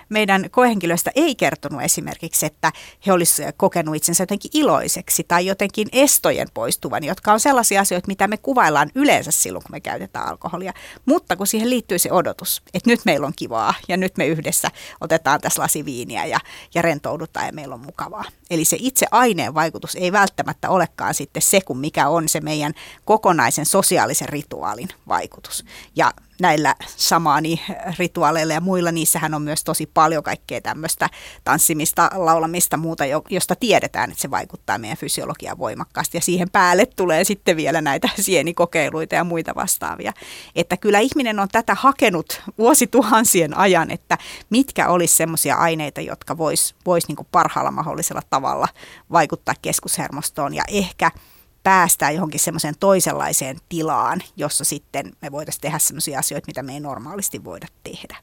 Speaker 3: meidän koehenkilöistä ei kertonut esimerkiksi, että he olisivat kokenut itsensä jotenkin iloiseksi tai jotenkin estojen poistuvan, jotka on sellaisia asioita, mitä me kuvaillaan yleensä silloin, kun me käytetään alkoholia. Mutta kun siihen liittyy se odotus, että nyt meillä on kivaa ja nyt me yhdessä otetaan tässä lasi viiniä ja, ja rentoudutaan ja meillä on mukavaa. Eli se itse aineen vaikutus ei välttämättä olekaan sitten se, kun mikä on se meidän kokonaisen sosiaalisen rituaalin vaikutus. Ja näillä samaani rituaaleilla ja muilla, niissähän on myös tosi paljon kaikkea tämmöistä tanssimista, laulamista, muuta, josta tiedetään, että se vaikuttaa meidän fysiologiaan voimakkaasti. Ja siihen päälle tulee sitten vielä näitä sienikokeiluita ja muita vastaavia. Että kyllä ihminen on tätä hakenut vuosituhansien ajan, että mitkä olisi semmoisia aineita, jotka vois, vois niin parhaalla mahdollisella tavalla vaikuttaa keskushermostoon ja ehkä – päästään johonkin semmoiseen toisenlaiseen tilaan, jossa sitten me voitaisiin tehdä semmoisia asioita, mitä me ei normaalisti voida tehdä.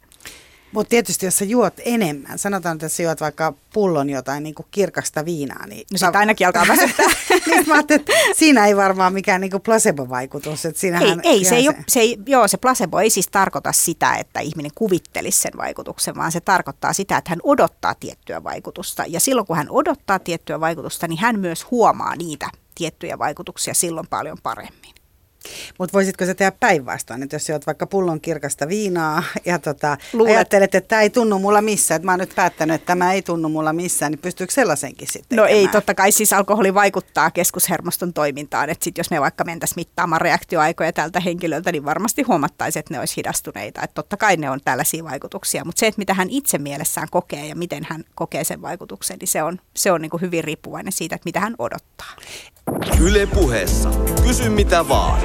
Speaker 2: Mutta tietysti jos sä juot enemmän, sanotaan, että sä juot vaikka pullon jotain niin kuin kirkasta viinaa, niin...
Speaker 3: No sitä ainakin alkaa väsyttää.
Speaker 2: niin mä että siinä ei varmaan mikään niin kuin placebo-vaikutus. Että
Speaker 3: ei, ei, se ei, se... se ei, joo, se placebo ei siis tarkoita sitä, että ihminen kuvittelisi sen vaikutuksen, vaan se tarkoittaa sitä, että hän odottaa tiettyä vaikutusta. Ja silloin kun hän odottaa tiettyä vaikutusta, niin hän myös huomaa niitä tiettyjä vaikutuksia silloin paljon paremmin.
Speaker 2: Mutta voisitko se tehdä päinvastoin, että jos olet vaikka pullon kirkasta viinaa ja tota, Luulet... ajattelet, että tämä ei tunnu mulla missään, että mä oon nyt päättänyt, että tämä ei tunnu mulla missään, niin pystyykö sellaisenkin sitten
Speaker 3: No ei, totta kai siis alkoholi vaikuttaa keskushermoston toimintaan, että sit jos me vaikka mentäisiin mittaamaan reaktioaikoja tältä henkilöltä, niin varmasti huomattaisiin, että ne olisi hidastuneita, että totta kai ne on tällaisia vaikutuksia, mutta se, että mitä hän itse mielessään kokee ja miten hän kokee sen vaikutuksen, niin se on, se on niin kuin hyvin riippuvainen siitä, että mitä hän odottaa.
Speaker 1: Yle puheessa. Kysy mitä vaan.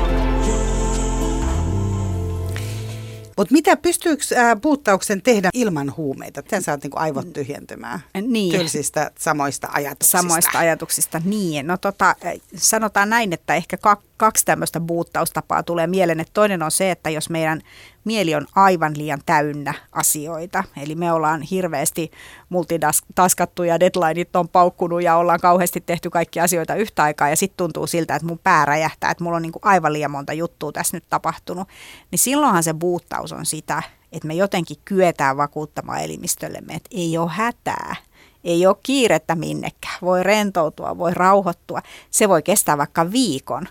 Speaker 2: Mutta mitä pystyykö puuttauksen tehdä ilman huumeita? Miten saat niinku aivot tyhjentymään niin. tylsistä samoista ajatuksista?
Speaker 3: Samoista ajatuksista, niin. No tota, sanotaan näin, että ehkä kaksi tämmöistä buuttaustapaa tulee mieleen. Että toinen on se, että jos meidän mieli on aivan liian täynnä asioita, eli me ollaan hirveästi multitaskattu ja deadlineit on paukkunut ja ollaan kauheasti tehty kaikki asioita yhtä aikaa ja sitten tuntuu siltä, että mun pää räjähtää, että mulla on niinku aivan liian monta juttua tässä nyt tapahtunut, niin silloinhan se buuttaus on sitä, että me jotenkin kyetään vakuuttamaan elimistöllemme, että ei ole hätää, ei ole kiirettä minnekään, voi rentoutua, voi rauhoittua. Se voi kestää vaikka viikon,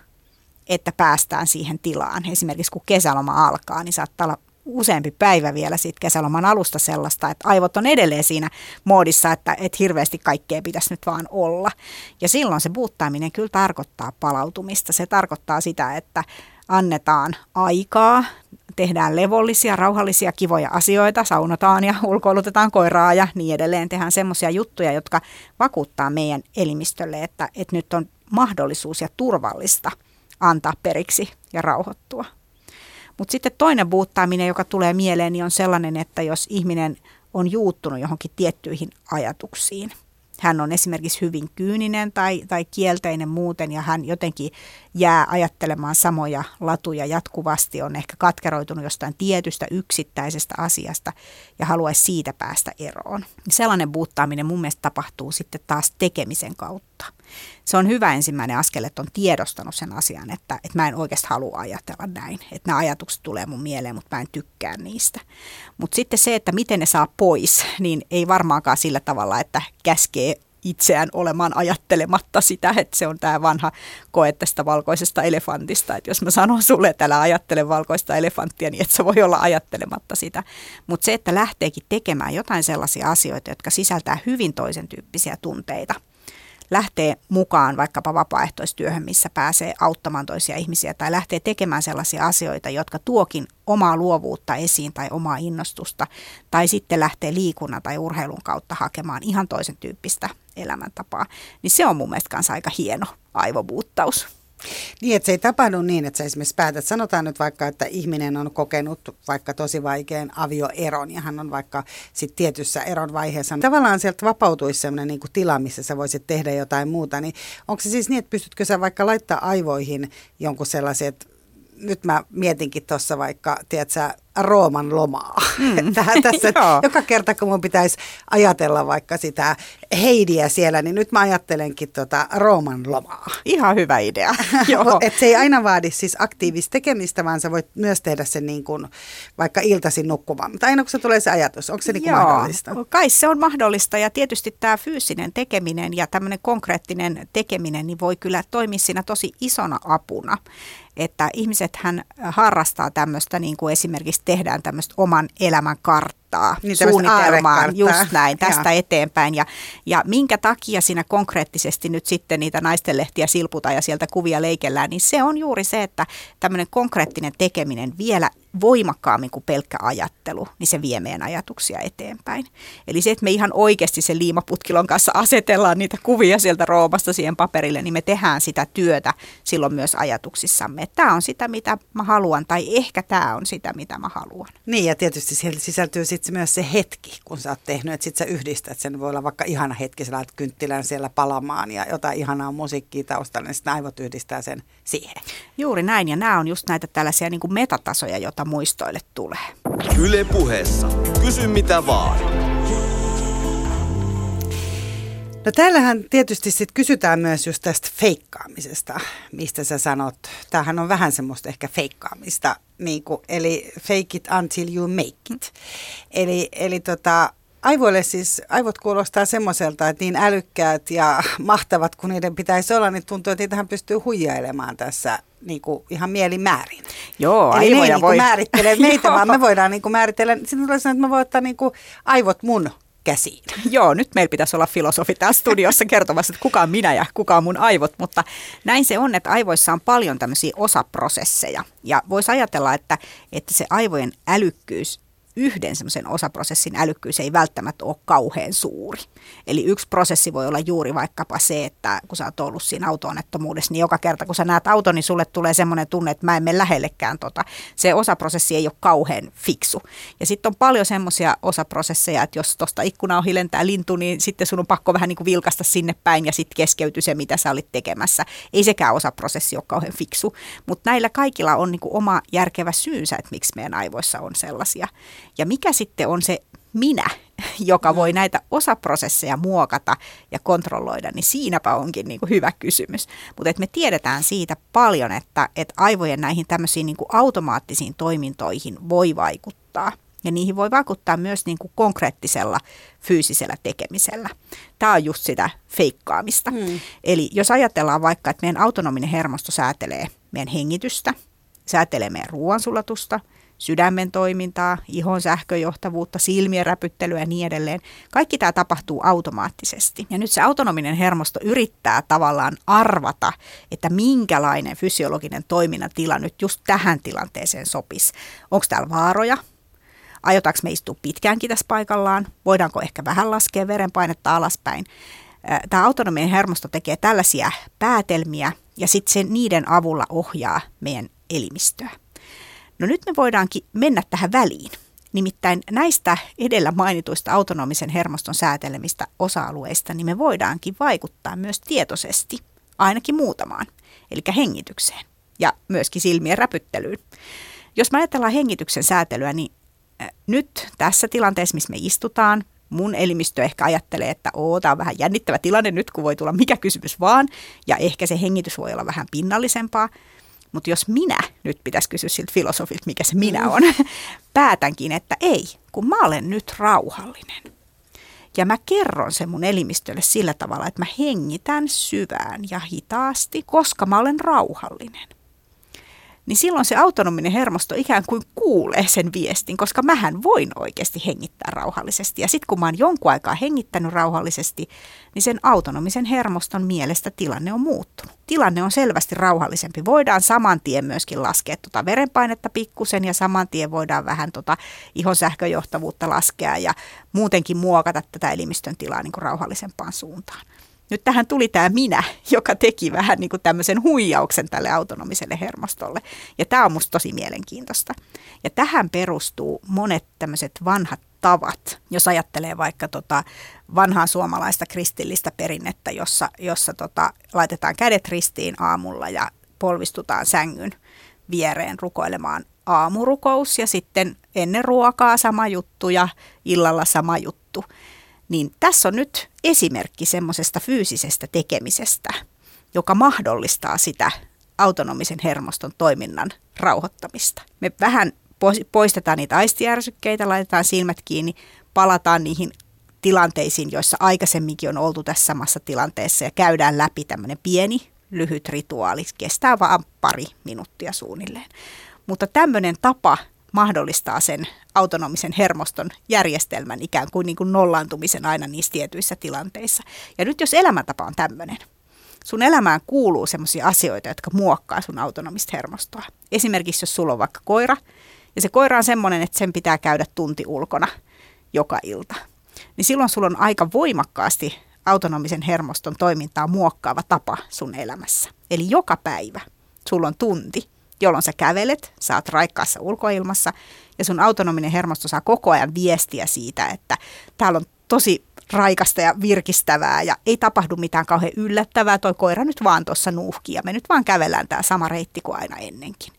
Speaker 3: että päästään siihen tilaan. Esimerkiksi kun kesäloma alkaa, niin saattaa olla useampi päivä vielä siitä kesäloman alusta sellaista, että aivot on edelleen siinä moodissa, että, että hirveästi kaikkea pitäisi nyt vaan olla. Ja silloin se buuttaaminen kyllä tarkoittaa palautumista. Se tarkoittaa sitä, että annetaan aikaa, tehdään levollisia, rauhallisia, kivoja asioita, saunotaan ja ulkoilutetaan koiraa ja niin edelleen. Tehdään semmoisia juttuja, jotka vakuuttaa meidän elimistölle, että, että nyt on mahdollisuus ja turvallista – antaa periksi ja rauhoittua. Mutta sitten toinen buuttaaminen, joka tulee mieleen, niin on sellainen, että jos ihminen on juuttunut johonkin tiettyihin ajatuksiin – hän on esimerkiksi hyvin kyyninen tai, tai kielteinen muuten ja hän jotenkin jää ajattelemaan samoja latuja jatkuvasti, on ehkä katkeroitunut jostain tietystä yksittäisestä asiasta ja haluaisi siitä päästä eroon. Sellainen buuttaaminen mun mielestä tapahtuu sitten taas tekemisen kautta. Se on hyvä ensimmäinen askel, että on tiedostanut sen asian, että, että mä en oikeasti halua ajatella näin. Että nämä ajatukset tulee mun mieleen, mutta mä en tykkää niistä. Mutta sitten se, että miten ne saa pois, niin ei varmaankaan sillä tavalla, että käskee itseään olemaan ajattelematta sitä, että se on tämä vanha koe tästä valkoisesta elefantista, että jos mä sanon sulle, että älä ajattele valkoista elefanttia, niin et sä voi olla ajattelematta sitä. Mutta se, että lähteekin tekemään jotain sellaisia asioita, jotka sisältää hyvin toisen tyyppisiä tunteita – lähtee mukaan vaikkapa vapaaehtoistyöhön, missä pääsee auttamaan toisia ihmisiä tai lähtee tekemään sellaisia asioita, jotka tuokin omaa luovuutta esiin tai omaa innostusta tai sitten lähtee liikunnan tai urheilun kautta hakemaan ihan toisen tyyppistä elämäntapaa, niin se on mun mielestä aika hieno aivobuuttaus.
Speaker 2: Niin, että se ei tapahdu niin, että sä esimerkiksi päätät, sanotaan nyt vaikka, että ihminen on kokenut vaikka tosi vaikean avioeron ja hän on vaikka sit tietyssä eron vaiheessa. Tavallaan sieltä vapautuisi sellainen niin tila, missä sä voisit tehdä jotain muuta, niin onko se siis niin, että pystytkö sä vaikka laittaa aivoihin jonkun sellaiset, nyt mä mietinkin tuossa vaikka, tiedätkö, Rooman lomaa. Mm. Tähän tässä, joka kerta kun mun pitäisi ajatella vaikka sitä Heidiä siellä, niin nyt mä ajattelenkin tota Rooman lomaa.
Speaker 3: Ihan hyvä idea.
Speaker 2: Et se ei aina vaadi siis aktiivista tekemistä, vaan sä voit myös tehdä sen niin kuin vaikka iltaisin nukkumaan. Mutta aina kun se tulee se ajatus, onko se niin kuin Joo. mahdollista?
Speaker 3: Kai se on mahdollista ja tietysti tämä fyysinen tekeminen ja tämmöinen konkreettinen tekeminen niin voi kyllä toimia siinä tosi isona apuna. Että ihmiset hän harrastaa tämmöistä niin kuin esimerkiksi tehdään tämmöistä oman elämän karttaa kirjoittaa
Speaker 2: niin, suunnitelmaan
Speaker 3: just näin tästä ja. eteenpäin. Ja, ja minkä takia siinä konkreettisesti nyt sitten niitä naistenlehtiä silputaan ja sieltä kuvia leikellään, niin se on juuri se, että tämmöinen konkreettinen tekeminen vielä voimakkaammin kuin pelkkä ajattelu, niin se vie meidän ajatuksia eteenpäin. Eli se, että me ihan oikeasti sen liimaputkilon kanssa asetellaan niitä kuvia sieltä Roomasta siihen paperille, niin me tehdään sitä työtä silloin myös ajatuksissamme. Tämä on sitä, mitä mä haluan, tai ehkä tämä on sitä, mitä mä haluan.
Speaker 2: Niin, ja tietysti siellä sisältyy sitten myös se hetki, kun sä oot tehnyt, että sitten sä yhdistät sen. Voi olla vaikka ihana hetki, sä lähdet kynttilän siellä palamaan ja jotain ihanaa musiikkia taustalla, niin sitten aivot yhdistää sen siihen.
Speaker 3: Juuri näin, ja nämä on just näitä tällaisia niin kuin metatasoja, joita muistoille tulee.
Speaker 1: Yle puheessa. Kysy mitä vaan.
Speaker 2: No täällähän tietysti sit kysytään myös just tästä feikkaamisesta, mistä sä sanot. Tämähän on vähän semmoista ehkä feikkaamista, niin kuin, eli fake it until you make it. Eli, eli tota, aivoille siis, aivot kuulostaa semmoiselta, että niin älykkäät ja mahtavat kuin niiden pitäisi olla, niin tuntuu, että niitähän pystyy huijailemaan tässä niin kuin ihan mielimäärin.
Speaker 3: Joo,
Speaker 2: Eli aivoja ne ei niin voi. määrittele meitä, vaan me voidaan niin kuin määritellä. Sitten tulee että mä voin ottaa niin kuin aivot mun käsiin.
Speaker 3: Joo, nyt meillä pitäisi olla filosofi täällä studiossa kertomassa, että kuka on minä ja kuka on mun aivot, mutta näin se on, että aivoissa on paljon tämmöisiä osaprosesseja. Ja voisi ajatella, että, että se aivojen älykkyys yhden semmoisen osaprosessin älykkyys ei välttämättä ole kauhean suuri. Eli yksi prosessi voi olla juuri vaikkapa se, että kun sä oot ollut siinä auto-onnettomuudessa, niin joka kerta kun sä näet auton, niin sulle tulee semmoinen tunne, että mä en mene lähellekään tota. Se osaprosessi ei ole kauhean fiksu. Ja sitten on paljon semmoisia osaprosesseja, että jos tuosta ikkuna ohi lentää lintu, niin sitten sun on pakko vähän niin kuin vilkasta sinne päin ja sitten keskeytyy se, mitä sä olit tekemässä. Ei sekään osaprosessi ole kauhean fiksu, mutta näillä kaikilla on niin kuin oma järkevä syynsä, että miksi meidän aivoissa on sellaisia. Ja mikä sitten on se minä, joka voi näitä osaprosesseja muokata ja kontrolloida, niin siinäpä onkin niin kuin hyvä kysymys. Mutta me tiedetään siitä paljon, että, että aivojen näihin tämmöisiin niin kuin automaattisiin toimintoihin voi vaikuttaa. Ja niihin voi vaikuttaa myös niin kuin konkreettisella fyysisellä tekemisellä. Tämä on just sitä feikkaamista. Hmm. Eli jos ajatellaan vaikka, että meidän autonominen hermosto säätelee meidän hengitystä, säätelee meidän ruoansulatusta – sydämen toimintaa, ihon sähköjohtavuutta, silmien räpyttelyä ja niin edelleen. Kaikki tämä tapahtuu automaattisesti. Ja nyt se autonominen hermosto yrittää tavallaan arvata, että minkälainen fysiologinen toiminnan tila nyt just tähän tilanteeseen sopisi. Onko täällä vaaroja? Aiotaanko me istua pitkäänkin tässä paikallaan? Voidaanko ehkä vähän laskea verenpainetta alaspäin? Tämä autonominen hermosto tekee tällaisia päätelmiä ja sitten niiden avulla ohjaa meidän elimistöä. No nyt me voidaankin mennä tähän väliin. Nimittäin näistä edellä mainituista autonomisen hermoston säätelemistä osa-alueista, niin me voidaankin vaikuttaa myös tietoisesti, ainakin muutamaan, eli hengitykseen ja myöskin silmien räpyttelyyn. Jos me ajatellaan hengityksen säätelyä, niin nyt tässä tilanteessa, missä me istutaan, mun elimistö ehkä ajattelee, että oo, tämä on vähän jännittävä tilanne nyt, kun voi tulla mikä kysymys vaan, ja ehkä se hengitys voi olla vähän pinnallisempaa, mutta jos minä, nyt pitäisi kysyä siltä filosofilta, mikä se minä on, päätänkin, että ei, kun mä olen nyt rauhallinen. Ja mä kerron sen mun elimistölle sillä tavalla, että mä hengitän syvään ja hitaasti, koska mä olen rauhallinen niin silloin se autonominen hermosto ikään kuin kuulee sen viestin, koska mähän voin oikeasti hengittää rauhallisesti. Ja sitten kun mä oon jonkun aikaa hengittänyt rauhallisesti, niin sen autonomisen hermoston mielestä tilanne on muuttunut. Tilanne on selvästi rauhallisempi. Voidaan saman tien myöskin laskea tuota verenpainetta pikkusen ja saman tien voidaan vähän tuota ihon sähköjohtavuutta laskea ja muutenkin muokata tätä elimistön tilaa niin kuin rauhallisempaan suuntaan nyt tähän tuli tämä minä, joka teki vähän niin kuin tämmöisen huijauksen tälle autonomiselle hermostolle. Ja tämä on musta tosi mielenkiintoista. Ja tähän perustuu monet tämmöiset vanhat tavat, jos ajattelee vaikka tota vanhaa suomalaista kristillistä perinnettä, jossa, jossa tota, laitetaan kädet ristiin aamulla ja polvistutaan sängyn viereen rukoilemaan aamurukous ja sitten ennen ruokaa sama juttu ja illalla sama juttu niin tässä on nyt esimerkki semmoisesta fyysisestä tekemisestä, joka mahdollistaa sitä autonomisen hermoston toiminnan rauhoittamista. Me vähän poistetaan niitä aistijärsykkeitä, laitetaan silmät kiinni, palataan niihin tilanteisiin, joissa aikaisemminkin on oltu tässä samassa tilanteessa ja käydään läpi tämmöinen pieni, lyhyt rituaali. Kestää vain pari minuuttia suunnilleen. Mutta tämmöinen tapa mahdollistaa sen autonomisen hermoston järjestelmän ikään kuin, niin kuin nollaantumisen aina niissä tietyissä tilanteissa. Ja nyt jos elämäntapa on tämmöinen, sun elämään kuuluu sellaisia asioita, jotka muokkaa sun autonomista hermostoa. Esimerkiksi jos sulla on vaikka koira, ja se koira on semmoinen, että sen pitää käydä tunti ulkona joka ilta, niin silloin sulla on aika voimakkaasti autonomisen hermoston toimintaa muokkaava tapa sun elämässä. Eli joka päivä sulla on tunti, jolloin sä kävelet, sä oot raikkaassa ulkoilmassa ja sun autonominen hermosto saa koko ajan viestiä siitä, että täällä on tosi raikasta ja virkistävää ja ei tapahdu mitään kauhean yllättävää. Toi koira nyt vaan tuossa nuuhkii ja me nyt vaan kävellään tämä sama reitti kuin aina ennenkin.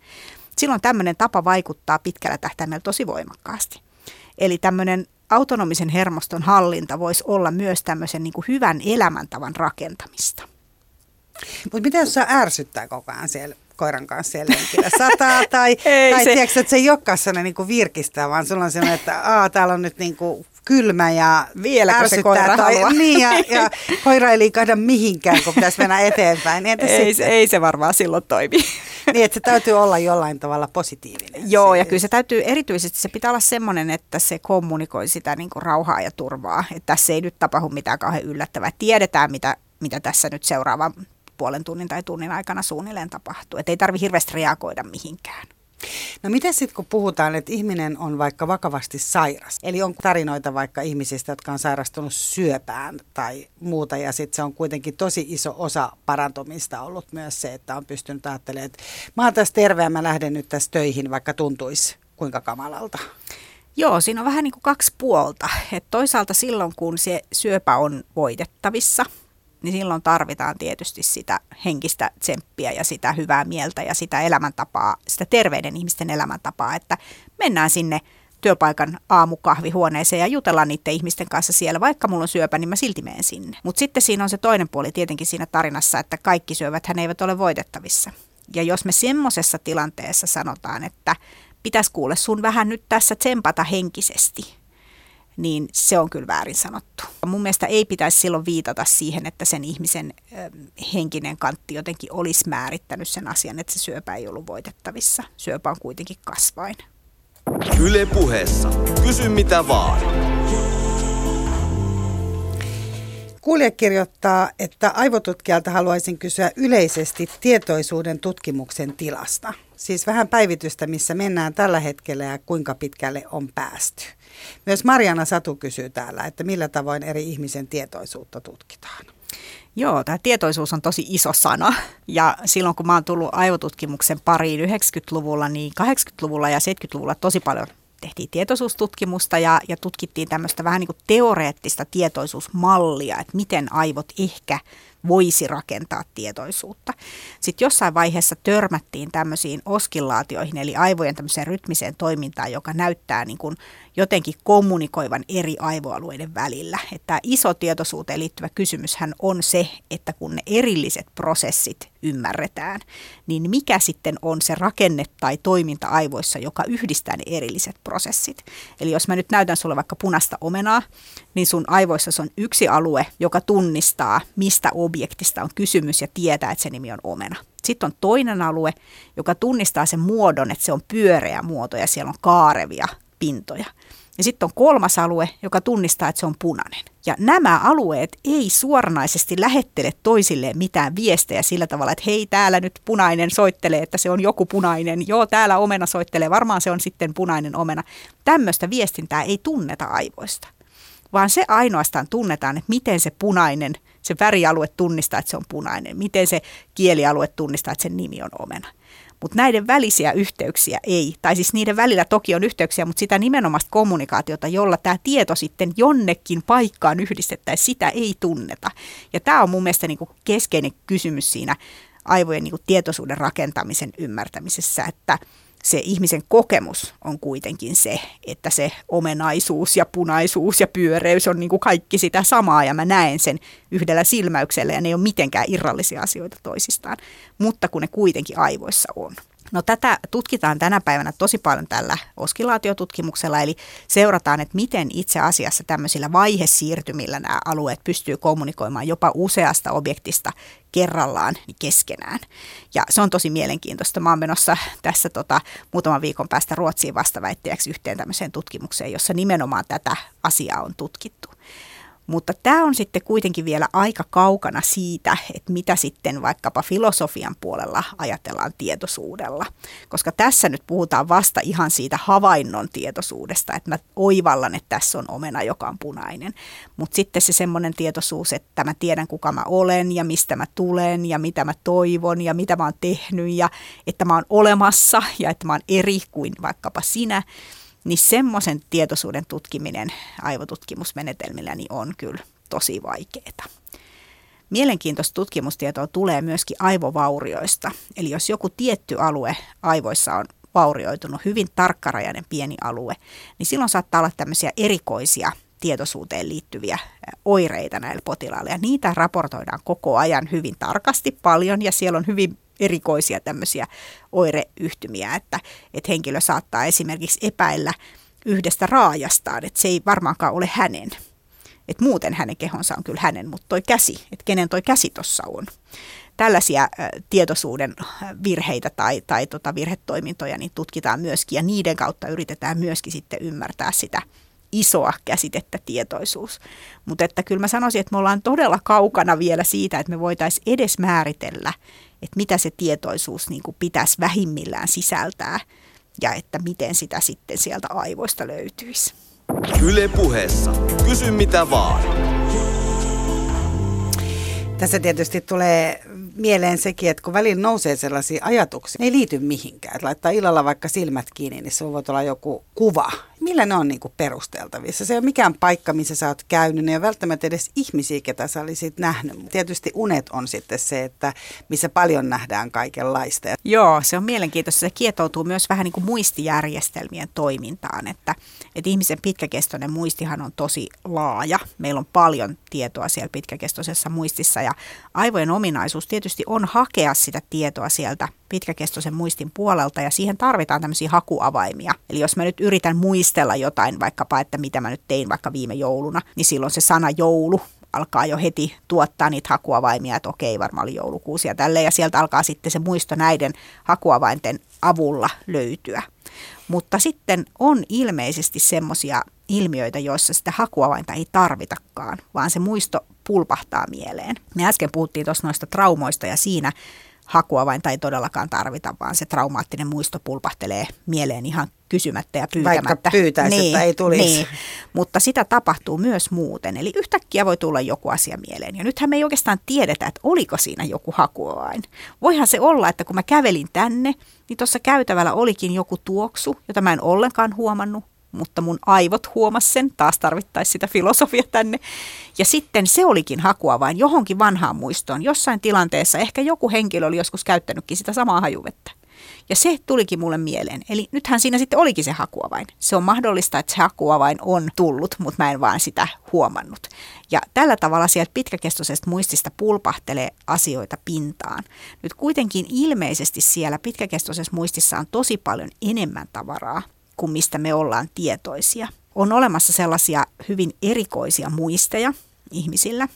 Speaker 3: Silloin tämmöinen tapa vaikuttaa pitkällä tähtäimellä tosi voimakkaasti. Eli tämmöinen autonomisen hermoston hallinta voisi olla myös tämmöisen niin kuin hyvän elämäntavan rakentamista.
Speaker 2: Mutta mitä jos se ärsyttää koko ajan siellä koiran kanssa siellä lenkillä sataa tai, ei tai se... tiedätkö, että se ei olekaan sellainen niin virkistää, vaan sulla on sellainen, että Aa, täällä on nyt niin kuin kylmä ja
Speaker 3: Vieläkö se koira tai, haluaa?
Speaker 2: Niin, ja, ja koira ei liikahda mihinkään, kun pitäisi mennä eteenpäin.
Speaker 3: Niin ei, se, ei se varmaan silloin toimi.
Speaker 2: Niin, että se täytyy olla jollain tavalla positiivinen.
Speaker 3: Joo, ja kyllä se täytyy erityisesti, se pitää olla semmoinen, että se kommunikoi sitä niin kuin rauhaa ja turvaa. Että tässä ei nyt tapahdu mitään kauhean yllättävää. Tiedetään, mitä, mitä tässä nyt seuraavan puolen tunnin tai tunnin aikana suunnilleen tapahtuu. Että ei tarvitse hirveästi reagoida mihinkään.
Speaker 2: No miten sitten kun puhutaan, että ihminen on vaikka vakavasti sairas, eli on tarinoita vaikka ihmisistä, jotka on sairastunut syöpään tai muuta, ja sitten se on kuitenkin tosi iso osa parantumista ollut myös se, että on pystynyt ajattelemaan, että mä oon tässä terve ja mä lähden nyt tässä töihin, vaikka tuntuisi kuinka kamalalta.
Speaker 3: Joo, siinä on vähän niin kuin kaksi puolta. Et toisaalta silloin, kun se syöpä on voitettavissa, niin silloin tarvitaan tietysti sitä henkistä tsemppiä ja sitä hyvää mieltä ja sitä elämäntapaa, sitä terveiden ihmisten elämäntapaa, että mennään sinne työpaikan aamukahvihuoneeseen ja jutellaan niiden ihmisten kanssa siellä. Vaikka mulla on syöpä, niin mä silti menen sinne. Mutta sitten siinä on se toinen puoli tietenkin siinä tarinassa, että kaikki syövät hän eivät ole voitettavissa. Ja jos me semmoisessa tilanteessa sanotaan, että pitäisi kuule sun vähän nyt tässä tsempata henkisesti, niin se on kyllä väärin sanottu. Mun mielestä ei pitäisi silloin viitata siihen, että sen ihmisen henkinen kantti jotenkin olisi määrittänyt sen asian, että se syöpä ei ollut voitettavissa. Syöpä on kuitenkin kasvain.
Speaker 1: Yle puheessa. Kysy mitä vaan.
Speaker 2: Kuulija kirjoittaa, että aivotutkijalta haluaisin kysyä yleisesti tietoisuuden tutkimuksen tilasta. Siis vähän päivitystä, missä mennään tällä hetkellä ja kuinka pitkälle on päästy. Myös Mariana Satu kysyy täällä, että millä tavoin eri ihmisen tietoisuutta tutkitaan.
Speaker 3: Joo, tämä tietoisuus on tosi iso sana. Ja silloin kun mä oon tullut aivotutkimuksen pariin 90-luvulla, niin 80-luvulla ja 70-luvulla tosi paljon tehtiin tietoisuustutkimusta ja, ja tutkittiin tämmöistä vähän niin kuin teoreettista tietoisuusmallia, että miten aivot ehkä voisi rakentaa tietoisuutta. Sitten jossain vaiheessa törmättiin tämmöisiin oskillaatioihin, eli aivojen tämmöiseen rytmiseen toimintaan, joka näyttää niin kuin jotenkin kommunikoivan eri aivoalueiden välillä. Että tämä iso tietoisuuteen liittyvä kysymyshän on se, että kun ne erilliset prosessit ymmärretään, niin mikä sitten on se rakenne tai toiminta aivoissa, joka yhdistää ne erilliset prosessit. Eli jos mä nyt näytän sulle vaikka punaista omenaa, niin sun aivoissa on yksi alue, joka tunnistaa, mistä objektista on kysymys ja tietää, että se nimi on omena. Sitten on toinen alue, joka tunnistaa sen muodon, että se on pyöreä muoto ja siellä on kaarevia pintoja. Ja sitten on kolmas alue, joka tunnistaa, että se on punainen. Ja nämä alueet ei suoranaisesti lähettele toisilleen mitään viestejä sillä tavalla, että hei, täällä nyt punainen soittelee, että se on joku punainen. Joo, täällä omena soittelee, varmaan se on sitten punainen omena. Tämmöistä viestintää ei tunneta aivoista, vaan se ainoastaan tunnetaan, että miten se punainen, se värialue tunnistaa, että se on punainen. Miten se kielialue tunnistaa, että sen nimi on omena. Mutta näiden välisiä yhteyksiä ei, tai siis niiden välillä toki on yhteyksiä, mutta sitä nimenomaista kommunikaatiota, jolla tämä tieto sitten jonnekin paikkaan yhdistettäisiin, sitä ei tunneta. Ja tämä on mun mielestä niinku keskeinen kysymys siinä aivojen niinku tietoisuuden rakentamisen ymmärtämisessä, että se ihmisen kokemus on kuitenkin se, että se omenaisuus ja punaisuus ja pyöreys on niin kuin kaikki sitä samaa ja mä näen sen yhdellä silmäyksellä ja ne ei ole mitenkään irrallisia asioita toisistaan, mutta kun ne kuitenkin aivoissa on. No tätä tutkitaan tänä päivänä tosi paljon tällä oskilaatiotutkimuksella, eli seurataan, että miten itse asiassa tämmöisillä vaihesiirtymillä nämä alueet pystyy kommunikoimaan jopa useasta objektista kerrallaan keskenään. Ja se on tosi mielenkiintoista. Mä oon menossa tässä tota, muutaman viikon päästä Ruotsiin vastaväittäjäksi yhteen tämmöiseen tutkimukseen, jossa nimenomaan tätä asiaa on tutkittu. Mutta tämä on sitten kuitenkin vielä aika kaukana siitä, että mitä sitten vaikkapa filosofian puolella ajatellaan tietoisuudella. Koska tässä nyt puhutaan vasta ihan siitä havainnon tietoisuudesta, että mä oivallan, että tässä on omena, joka on punainen. Mutta sitten se semmoinen tietoisuus, että mä tiedän kuka mä olen ja mistä mä tulen ja mitä mä toivon ja mitä mä oon tehnyt ja että mä oon olemassa ja että mä oon eri kuin vaikkapa sinä – niin semmoisen tietoisuuden tutkiminen aivotutkimusmenetelmillä niin on kyllä tosi vaikeaa. Mielenkiintoista tutkimustietoa tulee myöskin aivovaurioista. Eli jos joku tietty alue aivoissa on vaurioitunut, hyvin tarkkarajainen pieni alue, niin silloin saattaa olla tämmöisiä erikoisia tietoisuuteen liittyviä oireita näillä potilailla. Ja niitä raportoidaan koko ajan hyvin tarkasti paljon ja siellä on hyvin erikoisia tämmöisiä oireyhtymiä, että, että henkilö saattaa esimerkiksi epäillä yhdestä raajastaan, että se ei varmaankaan ole hänen. Että muuten hänen kehonsa on kyllä hänen, mutta toi käsi, että kenen toi käsi tuossa on. Tällaisia tietoisuuden virheitä tai, tai tota virhetoimintoja niin tutkitaan myöskin ja niiden kautta yritetään myöskin sitten ymmärtää sitä isoa käsitettä tietoisuus. Mutta että kyllä mä sanoisin, että me ollaan todella kaukana vielä siitä, että me voitaisiin edes määritellä, että mitä se tietoisuus niin kuin pitäisi vähimmillään sisältää ja että miten sitä sitten sieltä aivoista löytyisi.
Speaker 1: Yle puheessa. Kysy mitä vaan.
Speaker 2: Tässä tietysti tulee mieleen sekin, että kun välillä nousee sellaisia ajatuksia, ne ei liity mihinkään. Että laittaa illalla vaikka silmät kiinni, niin se voi olla joku kuva, millä ne on niin kuin perusteltavissa. Se ei ole mikään paikka, missä sä oot käynyt, ne ei ole välttämättä edes ihmisiä, ketä sä olisit nähnyt. Tietysti unet on sitten se, että missä paljon nähdään kaikenlaista.
Speaker 3: Joo, se on mielenkiintoista. Se kietoutuu myös vähän niin kuin muistijärjestelmien toimintaan, että, että ihmisen pitkäkestoinen muistihan on tosi laaja. Meillä on paljon tietoa siellä pitkäkestoisessa muistissa ja aivojen ominaisuus tietysti on hakea sitä tietoa sieltä pitkäkestoisen muistin puolelta ja siihen tarvitaan tämmöisiä hakuavaimia. Eli jos mä nyt yritän muistella jotain, vaikkapa että mitä mä nyt tein vaikka viime jouluna, niin silloin se sana joulu alkaa jo heti tuottaa niitä hakuavaimia, että okei, varmaan oli joulukuusi ja tälleen, ja sieltä alkaa sitten se muisto näiden hakuavainten avulla löytyä. Mutta sitten on ilmeisesti semmoisia ilmiöitä, joissa sitä hakuavainta ei tarvitakaan, vaan se muisto pulpahtaa mieleen. Me äsken puhuttiin tuossa noista traumoista ja siinä hakuavainta ei todellakaan tarvita, vaan se traumaattinen muisto pulpahtelee mieleen ihan kysymättä ja pyytämättä.
Speaker 2: Vaikka pyytäisi, niin, että ei tulisi. Niin.
Speaker 3: Mutta sitä tapahtuu myös muuten. Eli yhtäkkiä voi tulla joku asia mieleen. Ja nythän me ei oikeastaan tiedetä, että oliko siinä joku hakuavain. Voihan se olla, että kun mä kävelin tänne, niin tuossa käytävällä olikin joku tuoksu, jota mä en ollenkaan huomannut mutta mun aivot huomas sen, taas tarvittaisi sitä filosofia tänne. Ja sitten se olikin hakua vain johonkin vanhaan muistoon. Jossain tilanteessa ehkä joku henkilö oli joskus käyttänytkin sitä samaa hajuvettä. Ja se tulikin mulle mieleen. Eli nythän siinä sitten olikin se hakuavain. Se on mahdollista, että se hakuavain on tullut, mutta mä en vaan sitä huomannut. Ja tällä tavalla sieltä pitkäkestoisesta muistista pulpahtelee asioita pintaan. Nyt kuitenkin ilmeisesti siellä pitkäkestoisessa muistissa on tosi paljon enemmän tavaraa kuin mistä me ollaan tietoisia. On olemassa sellaisia hyvin erikoisia muisteja ihmisillä.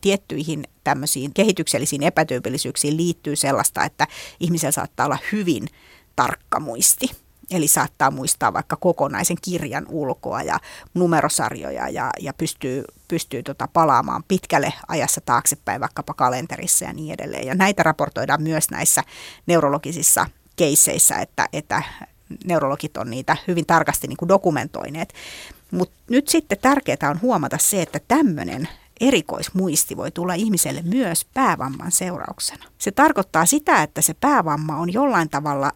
Speaker 3: Tiettyihin tämmöisiin kehityksellisiin epätyypillisyyksiin liittyy sellaista, että ihmisellä saattaa olla hyvin tarkka muisti. Eli saattaa muistaa vaikka kokonaisen kirjan ulkoa ja numerosarjoja ja, ja pystyy, pystyy tota palaamaan pitkälle ajassa taaksepäin vaikkapa kalenterissa ja niin edelleen. Ja näitä raportoidaan myös näissä neurologisissa keisseissä, että, että neurologit on niitä hyvin tarkasti niin kuin dokumentoineet. Mutta nyt sitten tärkeää on huomata se, että tämmöinen erikoismuisti voi tulla ihmiselle myös päävamman seurauksena. Se tarkoittaa sitä, että se päävamma on jollain tavalla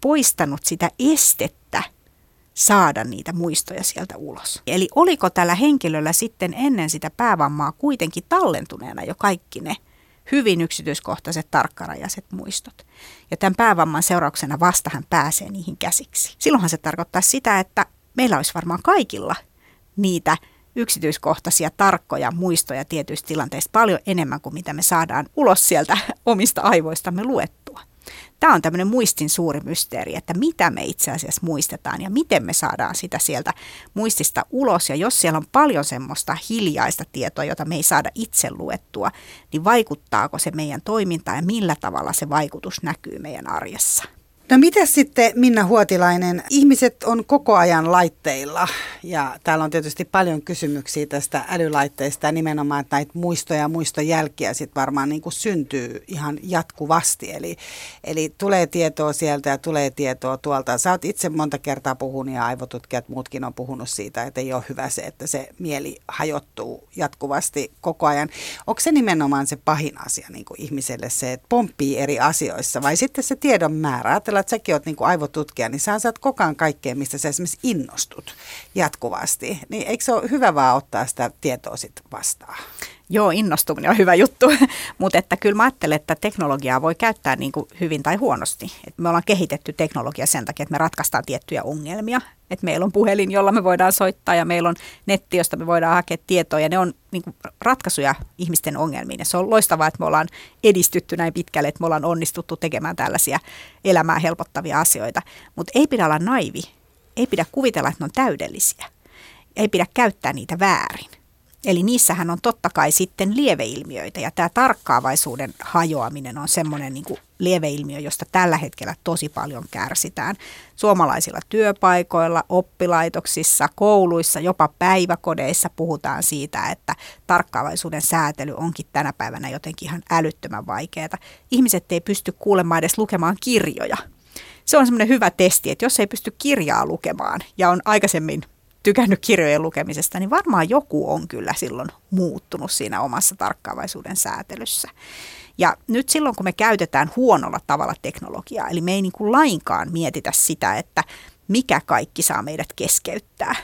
Speaker 3: poistanut sitä estettä saada niitä muistoja sieltä ulos. Eli oliko tällä henkilöllä sitten ennen sitä päävammaa kuitenkin tallentuneena jo kaikki ne hyvin yksityiskohtaiset, tarkkarajaiset muistot. Ja tämän päävamman seurauksena vasta hän pääsee niihin käsiksi. Silloinhan se tarkoittaa sitä, että meillä olisi varmaan kaikilla niitä yksityiskohtaisia, tarkkoja muistoja tietyistä tilanteista paljon enemmän kuin mitä me saadaan ulos sieltä omista aivoistamme luettua. Tämä on tämmöinen muistin suuri mysteeri, että mitä me itse asiassa muistetaan ja miten me saadaan sitä sieltä muistista ulos. Ja jos siellä on paljon semmoista hiljaista tietoa, jota me ei saada itse luettua, niin vaikuttaako se meidän toimintaan ja millä tavalla se vaikutus näkyy meidän arjessa?
Speaker 2: No mitä sitten Minna Huotilainen, ihmiset on koko ajan laitteilla ja täällä on tietysti paljon kysymyksiä tästä älylaitteista ja nimenomaan, että näitä muistoja ja muistojälkiä sitten varmaan niin kuin syntyy ihan jatkuvasti. Eli, eli tulee tietoa sieltä ja tulee tietoa tuolta. Sä oot itse monta kertaa puhunut ja aivotutkijat muutkin on puhunut siitä, että ei ole hyvä se, että se mieli hajottuu jatkuvasti koko ajan. Onko se nimenomaan se pahin asia niin kuin ihmiselle se, että pomppii eri asioissa vai sitten se tiedon määrä? Ajatella, että säkin oot niin aivotutkija, niin sä saat koko ajan kaikkea, mistä sä esimerkiksi innostut jatkuvasti. Niin eikö se ole hyvä vaan ottaa sitä tietoa sitten vastaan?
Speaker 3: Joo, innostuminen on hyvä juttu, mutta että kyllä mä ajattelen, että teknologiaa voi käyttää niin kuin hyvin tai huonosti. Et me ollaan kehitetty teknologia sen takia, että me ratkaistaan tiettyjä ongelmia. Et meillä on puhelin, jolla me voidaan soittaa ja meillä on netti, josta me voidaan hakea tietoa ja ne on niin kuin ratkaisuja ihmisten ongelmiin. Ja se on loistavaa, että me ollaan edistytty näin pitkälle, että me ollaan onnistuttu tekemään tällaisia elämää helpottavia asioita. Mutta ei pidä olla naivi, ei pidä kuvitella, että ne on täydellisiä. Ei pidä käyttää niitä väärin Eli niissähän on totta kai sitten lieveilmiöitä ja tämä tarkkaavaisuuden hajoaminen on semmoinen niin lieveilmiö, josta tällä hetkellä tosi paljon kärsitään. Suomalaisilla työpaikoilla, oppilaitoksissa, kouluissa, jopa päiväkodeissa puhutaan siitä, että tarkkaavaisuuden säätely onkin tänä päivänä jotenkin ihan älyttömän vaikeaa. Ihmiset ei pysty kuulemaan edes lukemaan kirjoja. Se on semmoinen hyvä testi, että jos ei pysty kirjaa lukemaan ja on aikaisemmin tykännyt kirjojen lukemisesta, niin varmaan joku on kyllä silloin muuttunut siinä omassa tarkkaavaisuuden säätelyssä. Ja nyt silloin, kun me käytetään huonolla tavalla teknologiaa, eli me ei niin kuin lainkaan mietitä sitä, että mikä kaikki saa meidät keskeyttää,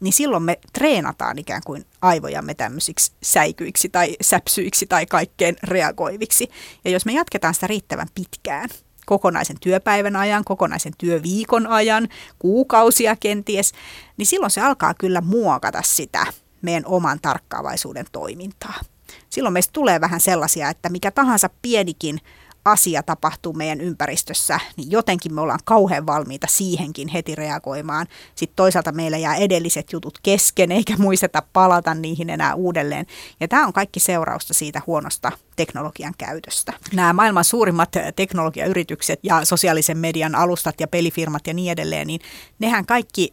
Speaker 3: niin silloin me treenataan ikään kuin aivojamme tämmöisiksi säikyiksi tai säpsyiksi tai kaikkeen reagoiviksi. Ja jos me jatketaan sitä riittävän pitkään, kokonaisen työpäivän ajan, kokonaisen työviikon ajan, kuukausia kenties, niin silloin se alkaa kyllä muokata sitä meidän oman tarkkaavaisuuden toimintaa. Silloin meistä tulee vähän sellaisia, että mikä tahansa pienikin asia tapahtuu meidän ympäristössä, niin jotenkin me ollaan kauhean valmiita siihenkin heti reagoimaan. Sitten toisaalta meillä jää edelliset jutut kesken, eikä muisteta palata niihin enää uudelleen. Ja tämä on kaikki seurausta siitä huonosta teknologian käytöstä. Nämä maailman suurimmat teknologiayritykset ja sosiaalisen median alustat ja pelifirmat ja niin edelleen, niin nehän kaikki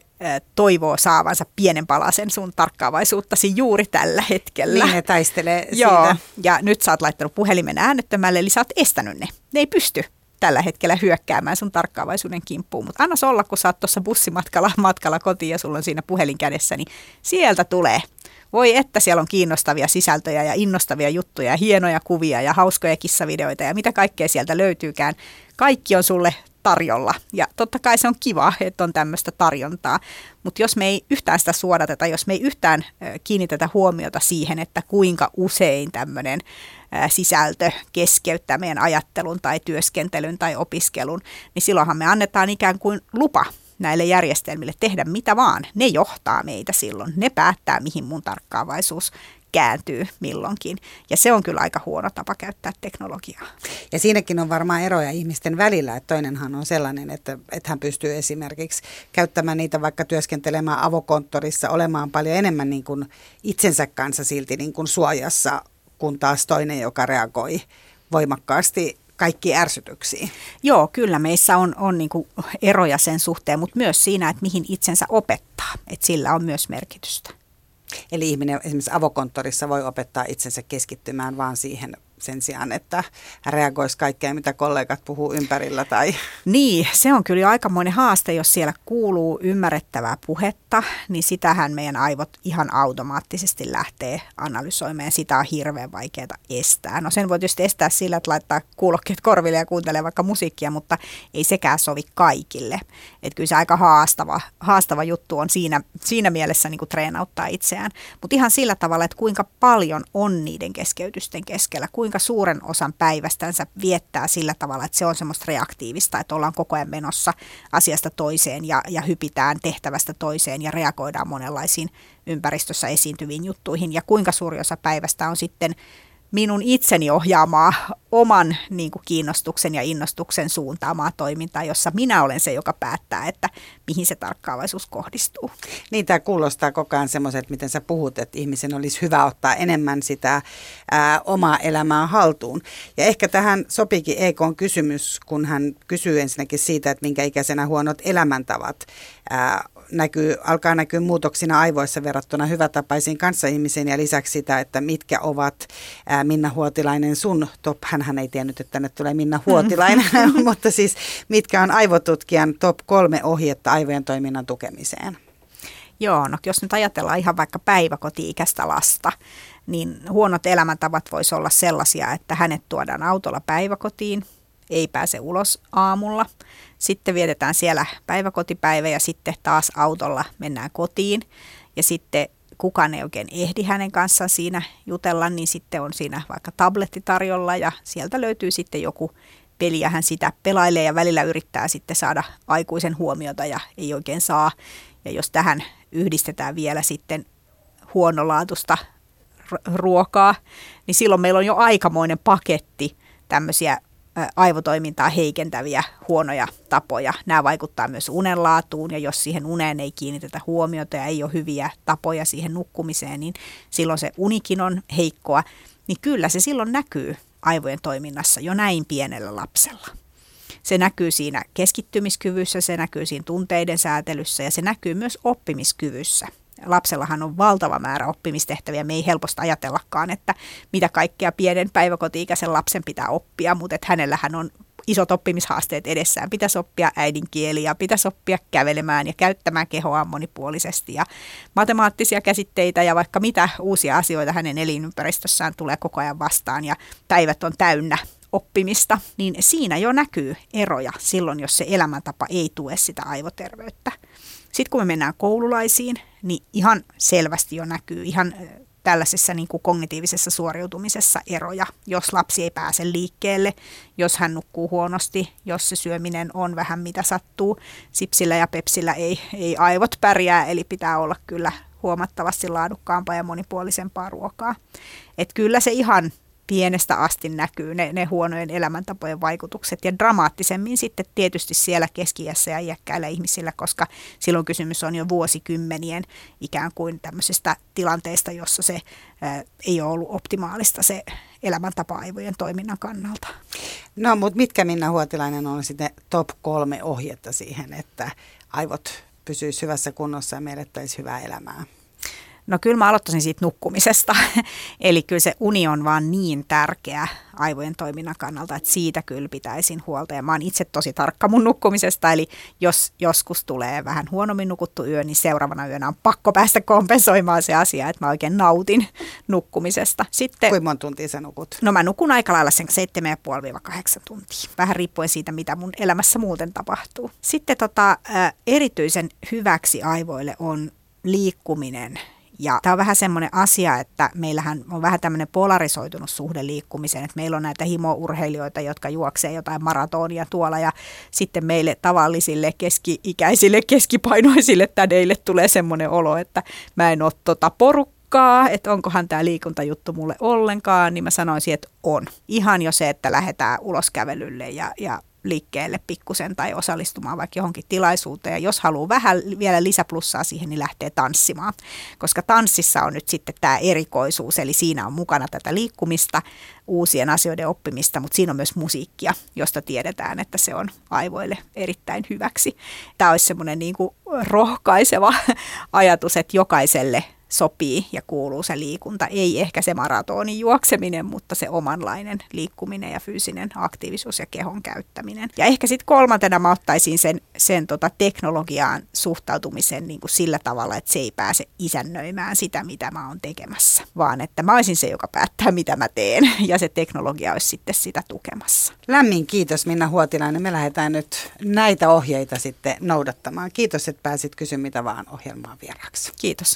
Speaker 3: toivoo saavansa pienen palasen sun tarkkaavaisuuttasi juuri tällä hetkellä.
Speaker 2: Niin ne taistelee
Speaker 3: Joo, siitä. ja nyt sä oot laittanut puhelimen äänettömälle, eli sä oot estänyt ne. Ne ei pysty tällä hetkellä hyökkäämään sun tarkkaavaisuuden kimppuun. Mutta anna olla, kun sä oot tuossa bussimatkalla matkalla kotiin ja sulla on siinä puhelin kädessä, niin sieltä tulee. Voi että siellä on kiinnostavia sisältöjä ja innostavia juttuja ja hienoja kuvia ja hauskoja kissavideoita ja mitä kaikkea sieltä löytyykään. Kaikki on sulle tarjolla. Ja totta kai se on kiva, että on tämmöistä tarjontaa, mutta jos me ei yhtään sitä suodateta, jos me ei yhtään kiinnitetä huomiota siihen, että kuinka usein tämmöinen sisältö keskeyttää meidän ajattelun tai työskentelyn tai opiskelun, niin silloinhan me annetaan ikään kuin lupa näille järjestelmille tehdä mitä vaan. Ne johtaa meitä silloin. Ne päättää, mihin mun tarkkaavaisuus kääntyy milloinkin. Ja se on kyllä aika huono tapa käyttää teknologiaa.
Speaker 2: Ja siinäkin on varmaan eroja ihmisten välillä, että toinenhan on sellainen, että, että hän pystyy esimerkiksi käyttämään niitä vaikka työskentelemään avokonttorissa, olemaan paljon enemmän niin kuin itsensä kanssa silti niin kuin suojassa, kun taas toinen, joka reagoi voimakkaasti kaikki ärsytyksiin.
Speaker 3: Joo, kyllä meissä on, on niin kuin eroja sen suhteen, mutta myös siinä, että mihin itsensä opettaa. Että sillä on myös merkitystä.
Speaker 2: Eli ihminen esimerkiksi avokonttorissa voi opettaa itsensä keskittymään vaan siihen sen sijaan, että reagoisi kaikkeen, mitä kollegat puhuu ympärillä. Tai...
Speaker 3: Niin, se on kyllä aikamoinen haaste, jos siellä kuuluu ymmärrettävää puhetta, niin sitähän meidän aivot ihan automaattisesti lähtee analysoimaan. Sitä on hirveän vaikeaa estää. No sen voi tietysti estää sillä, että laittaa kuulokkeet korville ja kuuntelee vaikka musiikkia, mutta ei sekään sovi kaikille. Että kyllä se aika haastava, haastava juttu on siinä, siinä mielessä niin kuin treenauttaa itseään. Mutta ihan sillä tavalla, että kuinka paljon on niiden keskeytysten keskellä, kuinka kuinka suuren osan päivästänsä viettää sillä tavalla, että se on semmoista reaktiivista, että ollaan koko ajan menossa asiasta toiseen ja, ja hypitään tehtävästä toiseen ja reagoidaan monenlaisiin ympäristössä esiintyviin juttuihin. Ja kuinka suuri osa päivästä on sitten minun itseni ohjaamaa oman niin kuin kiinnostuksen ja innostuksen suuntaamaa toimintaa, jossa minä olen se, joka päättää, että mihin se tarkkaavaisuus kohdistuu.
Speaker 2: Niin, tämä kuulostaa koko ajan semmoiset, miten sä puhut, että ihmisen olisi hyvä ottaa enemmän sitä ää, omaa elämää haltuun. Ja ehkä tähän sopiikin EKon kysymys, kun hän kysyy ensinnäkin siitä, että minkä ikäisenä huonot elämäntavat ää, näkyy, alkaa näkyä muutoksina aivoissa verrattuna hyvätapaisiin kanssaihmisiin ja lisäksi sitä, että mitkä ovat ää, Minna Huotilainen sun top, hän ei tiennyt, että tänne tulee Minna Huotilainen, mutta siis mitkä on aivotutkijan top kolme ohjetta aivojen toiminnan tukemiseen?
Speaker 3: Joo, no jos nyt ajatellaan ihan vaikka päiväkoti-ikäistä lasta, niin huonot elämäntavat voisi olla sellaisia, että hänet tuodaan autolla päiväkotiin, ei pääse ulos aamulla. Sitten vietetään siellä päiväkotipäivä ja sitten taas autolla mennään kotiin. Ja sitten kukaan ei oikein ehdi hänen kanssaan siinä jutella, niin sitten on siinä vaikka tabletti tarjolla ja sieltä löytyy sitten joku peli ja hän sitä pelailee ja välillä yrittää sitten saada aikuisen huomiota ja ei oikein saa. Ja jos tähän yhdistetään vielä sitten huonolaatusta ruokaa, niin silloin meillä on jo aikamoinen paketti tämmöisiä aivotoimintaa heikentäviä huonoja tapoja. Nämä vaikuttaa myös unenlaatuun ja jos siihen uneen ei kiinnitetä huomiota ja ei ole hyviä tapoja siihen nukkumiseen, niin silloin se unikin on heikkoa. Niin kyllä se silloin näkyy aivojen toiminnassa jo näin pienellä lapsella. Se näkyy siinä keskittymiskyvyssä, se näkyy siinä tunteiden säätelyssä ja se näkyy myös oppimiskyvyssä lapsellahan on valtava määrä oppimistehtäviä. Me ei helposti ajatellakaan, että mitä kaikkea pienen päiväkoti-ikäisen lapsen pitää oppia, mutta että hänellähän on isot oppimishaasteet edessään. Pitäisi oppia äidinkieli ja pitäisi oppia kävelemään ja käyttämään kehoa monipuolisesti ja matemaattisia käsitteitä ja vaikka mitä uusia asioita hänen elinympäristössään tulee koko ajan vastaan ja päivät on täynnä oppimista, niin siinä jo näkyy eroja silloin, jos se elämäntapa ei tue sitä aivoterveyttä. Sitten kun me mennään koululaisiin, niin ihan selvästi jo näkyy ihan tällaisessa niin kuin kognitiivisessa suoriutumisessa eroja, jos lapsi ei pääse liikkeelle, jos hän nukkuu huonosti, jos se syöminen on vähän mitä sattuu. Sipsillä ja pepsillä ei, ei aivot pärjää, eli pitää olla kyllä huomattavasti laadukkaampaa ja monipuolisempaa ruokaa. Et kyllä se ihan pienestä asti näkyy ne, ne huonojen elämäntapojen vaikutukset ja dramaattisemmin sitten tietysti siellä keskiässä ja iäkkäillä ihmisillä, koska silloin kysymys on jo vuosikymmenien ikään kuin tämmöisestä tilanteesta, jossa se ää, ei ole ollut optimaalista se elämäntapa aivojen toiminnan kannalta.
Speaker 2: No, mutta mitkä Minna Huotilainen on sitten top kolme ohjetta siihen, että aivot pysyisivät hyvässä kunnossa ja meille hyvää elämää?
Speaker 3: No kyllä mä aloittaisin siitä nukkumisesta. Eli kyllä se uni on vaan niin tärkeä aivojen toiminnan kannalta, että siitä kyllä pitäisin huolta. Ja mä oon itse tosi tarkka mun nukkumisesta, eli jos joskus tulee vähän huonommin nukuttu yö, niin seuraavana yönä on pakko päästä kompensoimaan se asia, että mä oikein nautin nukkumisesta.
Speaker 2: Sitten, Kuinka monta tuntia sä nukut?
Speaker 3: No mä nukun aika lailla sen 7,5-8 tuntia, vähän riippuen siitä, mitä mun elämässä muuten tapahtuu. Sitten tota, erityisen hyväksi aivoille on liikkuminen ja tämä on vähän semmoinen asia, että meillähän on vähän tämmöinen polarisoitunut suhde liikkumiseen, että meillä on näitä himourheilijoita, jotka juoksee jotain maratonia tuolla ja sitten meille tavallisille keski-ikäisille, keskipainoisille tädeille tulee semmoinen olo, että mä en ole tota porukkaa, että onkohan tämä liikuntajuttu mulle ollenkaan, niin mä sanoisin, että on. Ihan jo se, että lähdetään ulos kävelylle ja, ja liikkeelle pikkusen tai osallistumaan vaikka johonkin tilaisuuteen. Ja jos haluaa vähän vielä lisäplussaa siihen, niin lähtee tanssimaan. Koska tanssissa on nyt sitten tämä erikoisuus, eli siinä on mukana tätä liikkumista, uusien asioiden oppimista, mutta siinä on myös musiikkia, josta tiedetään, että se on aivoille erittäin hyväksi. Tämä olisi semmoinen niin rohkaiseva ajatus, että jokaiselle sopii ja kuuluu se liikunta. Ei ehkä se maratonin juokseminen, mutta se omanlainen liikkuminen ja fyysinen aktiivisuus ja kehon käyttäminen. Ja ehkä sitten kolmantena mä ottaisin sen, sen tota teknologiaan suhtautumisen niin kuin sillä tavalla, että se ei pääse isännöimään sitä, mitä mä oon tekemässä, vaan että mä olisin se, joka päättää, mitä mä teen ja se teknologia olisi sitten sitä tukemassa.
Speaker 2: Lämmin kiitos Minna Huotilainen. Me lähdetään nyt näitä ohjeita sitten noudattamaan. Kiitos, että pääsit Kysy mitä vaan ohjelmaan vieraaksi.
Speaker 3: Kiitos.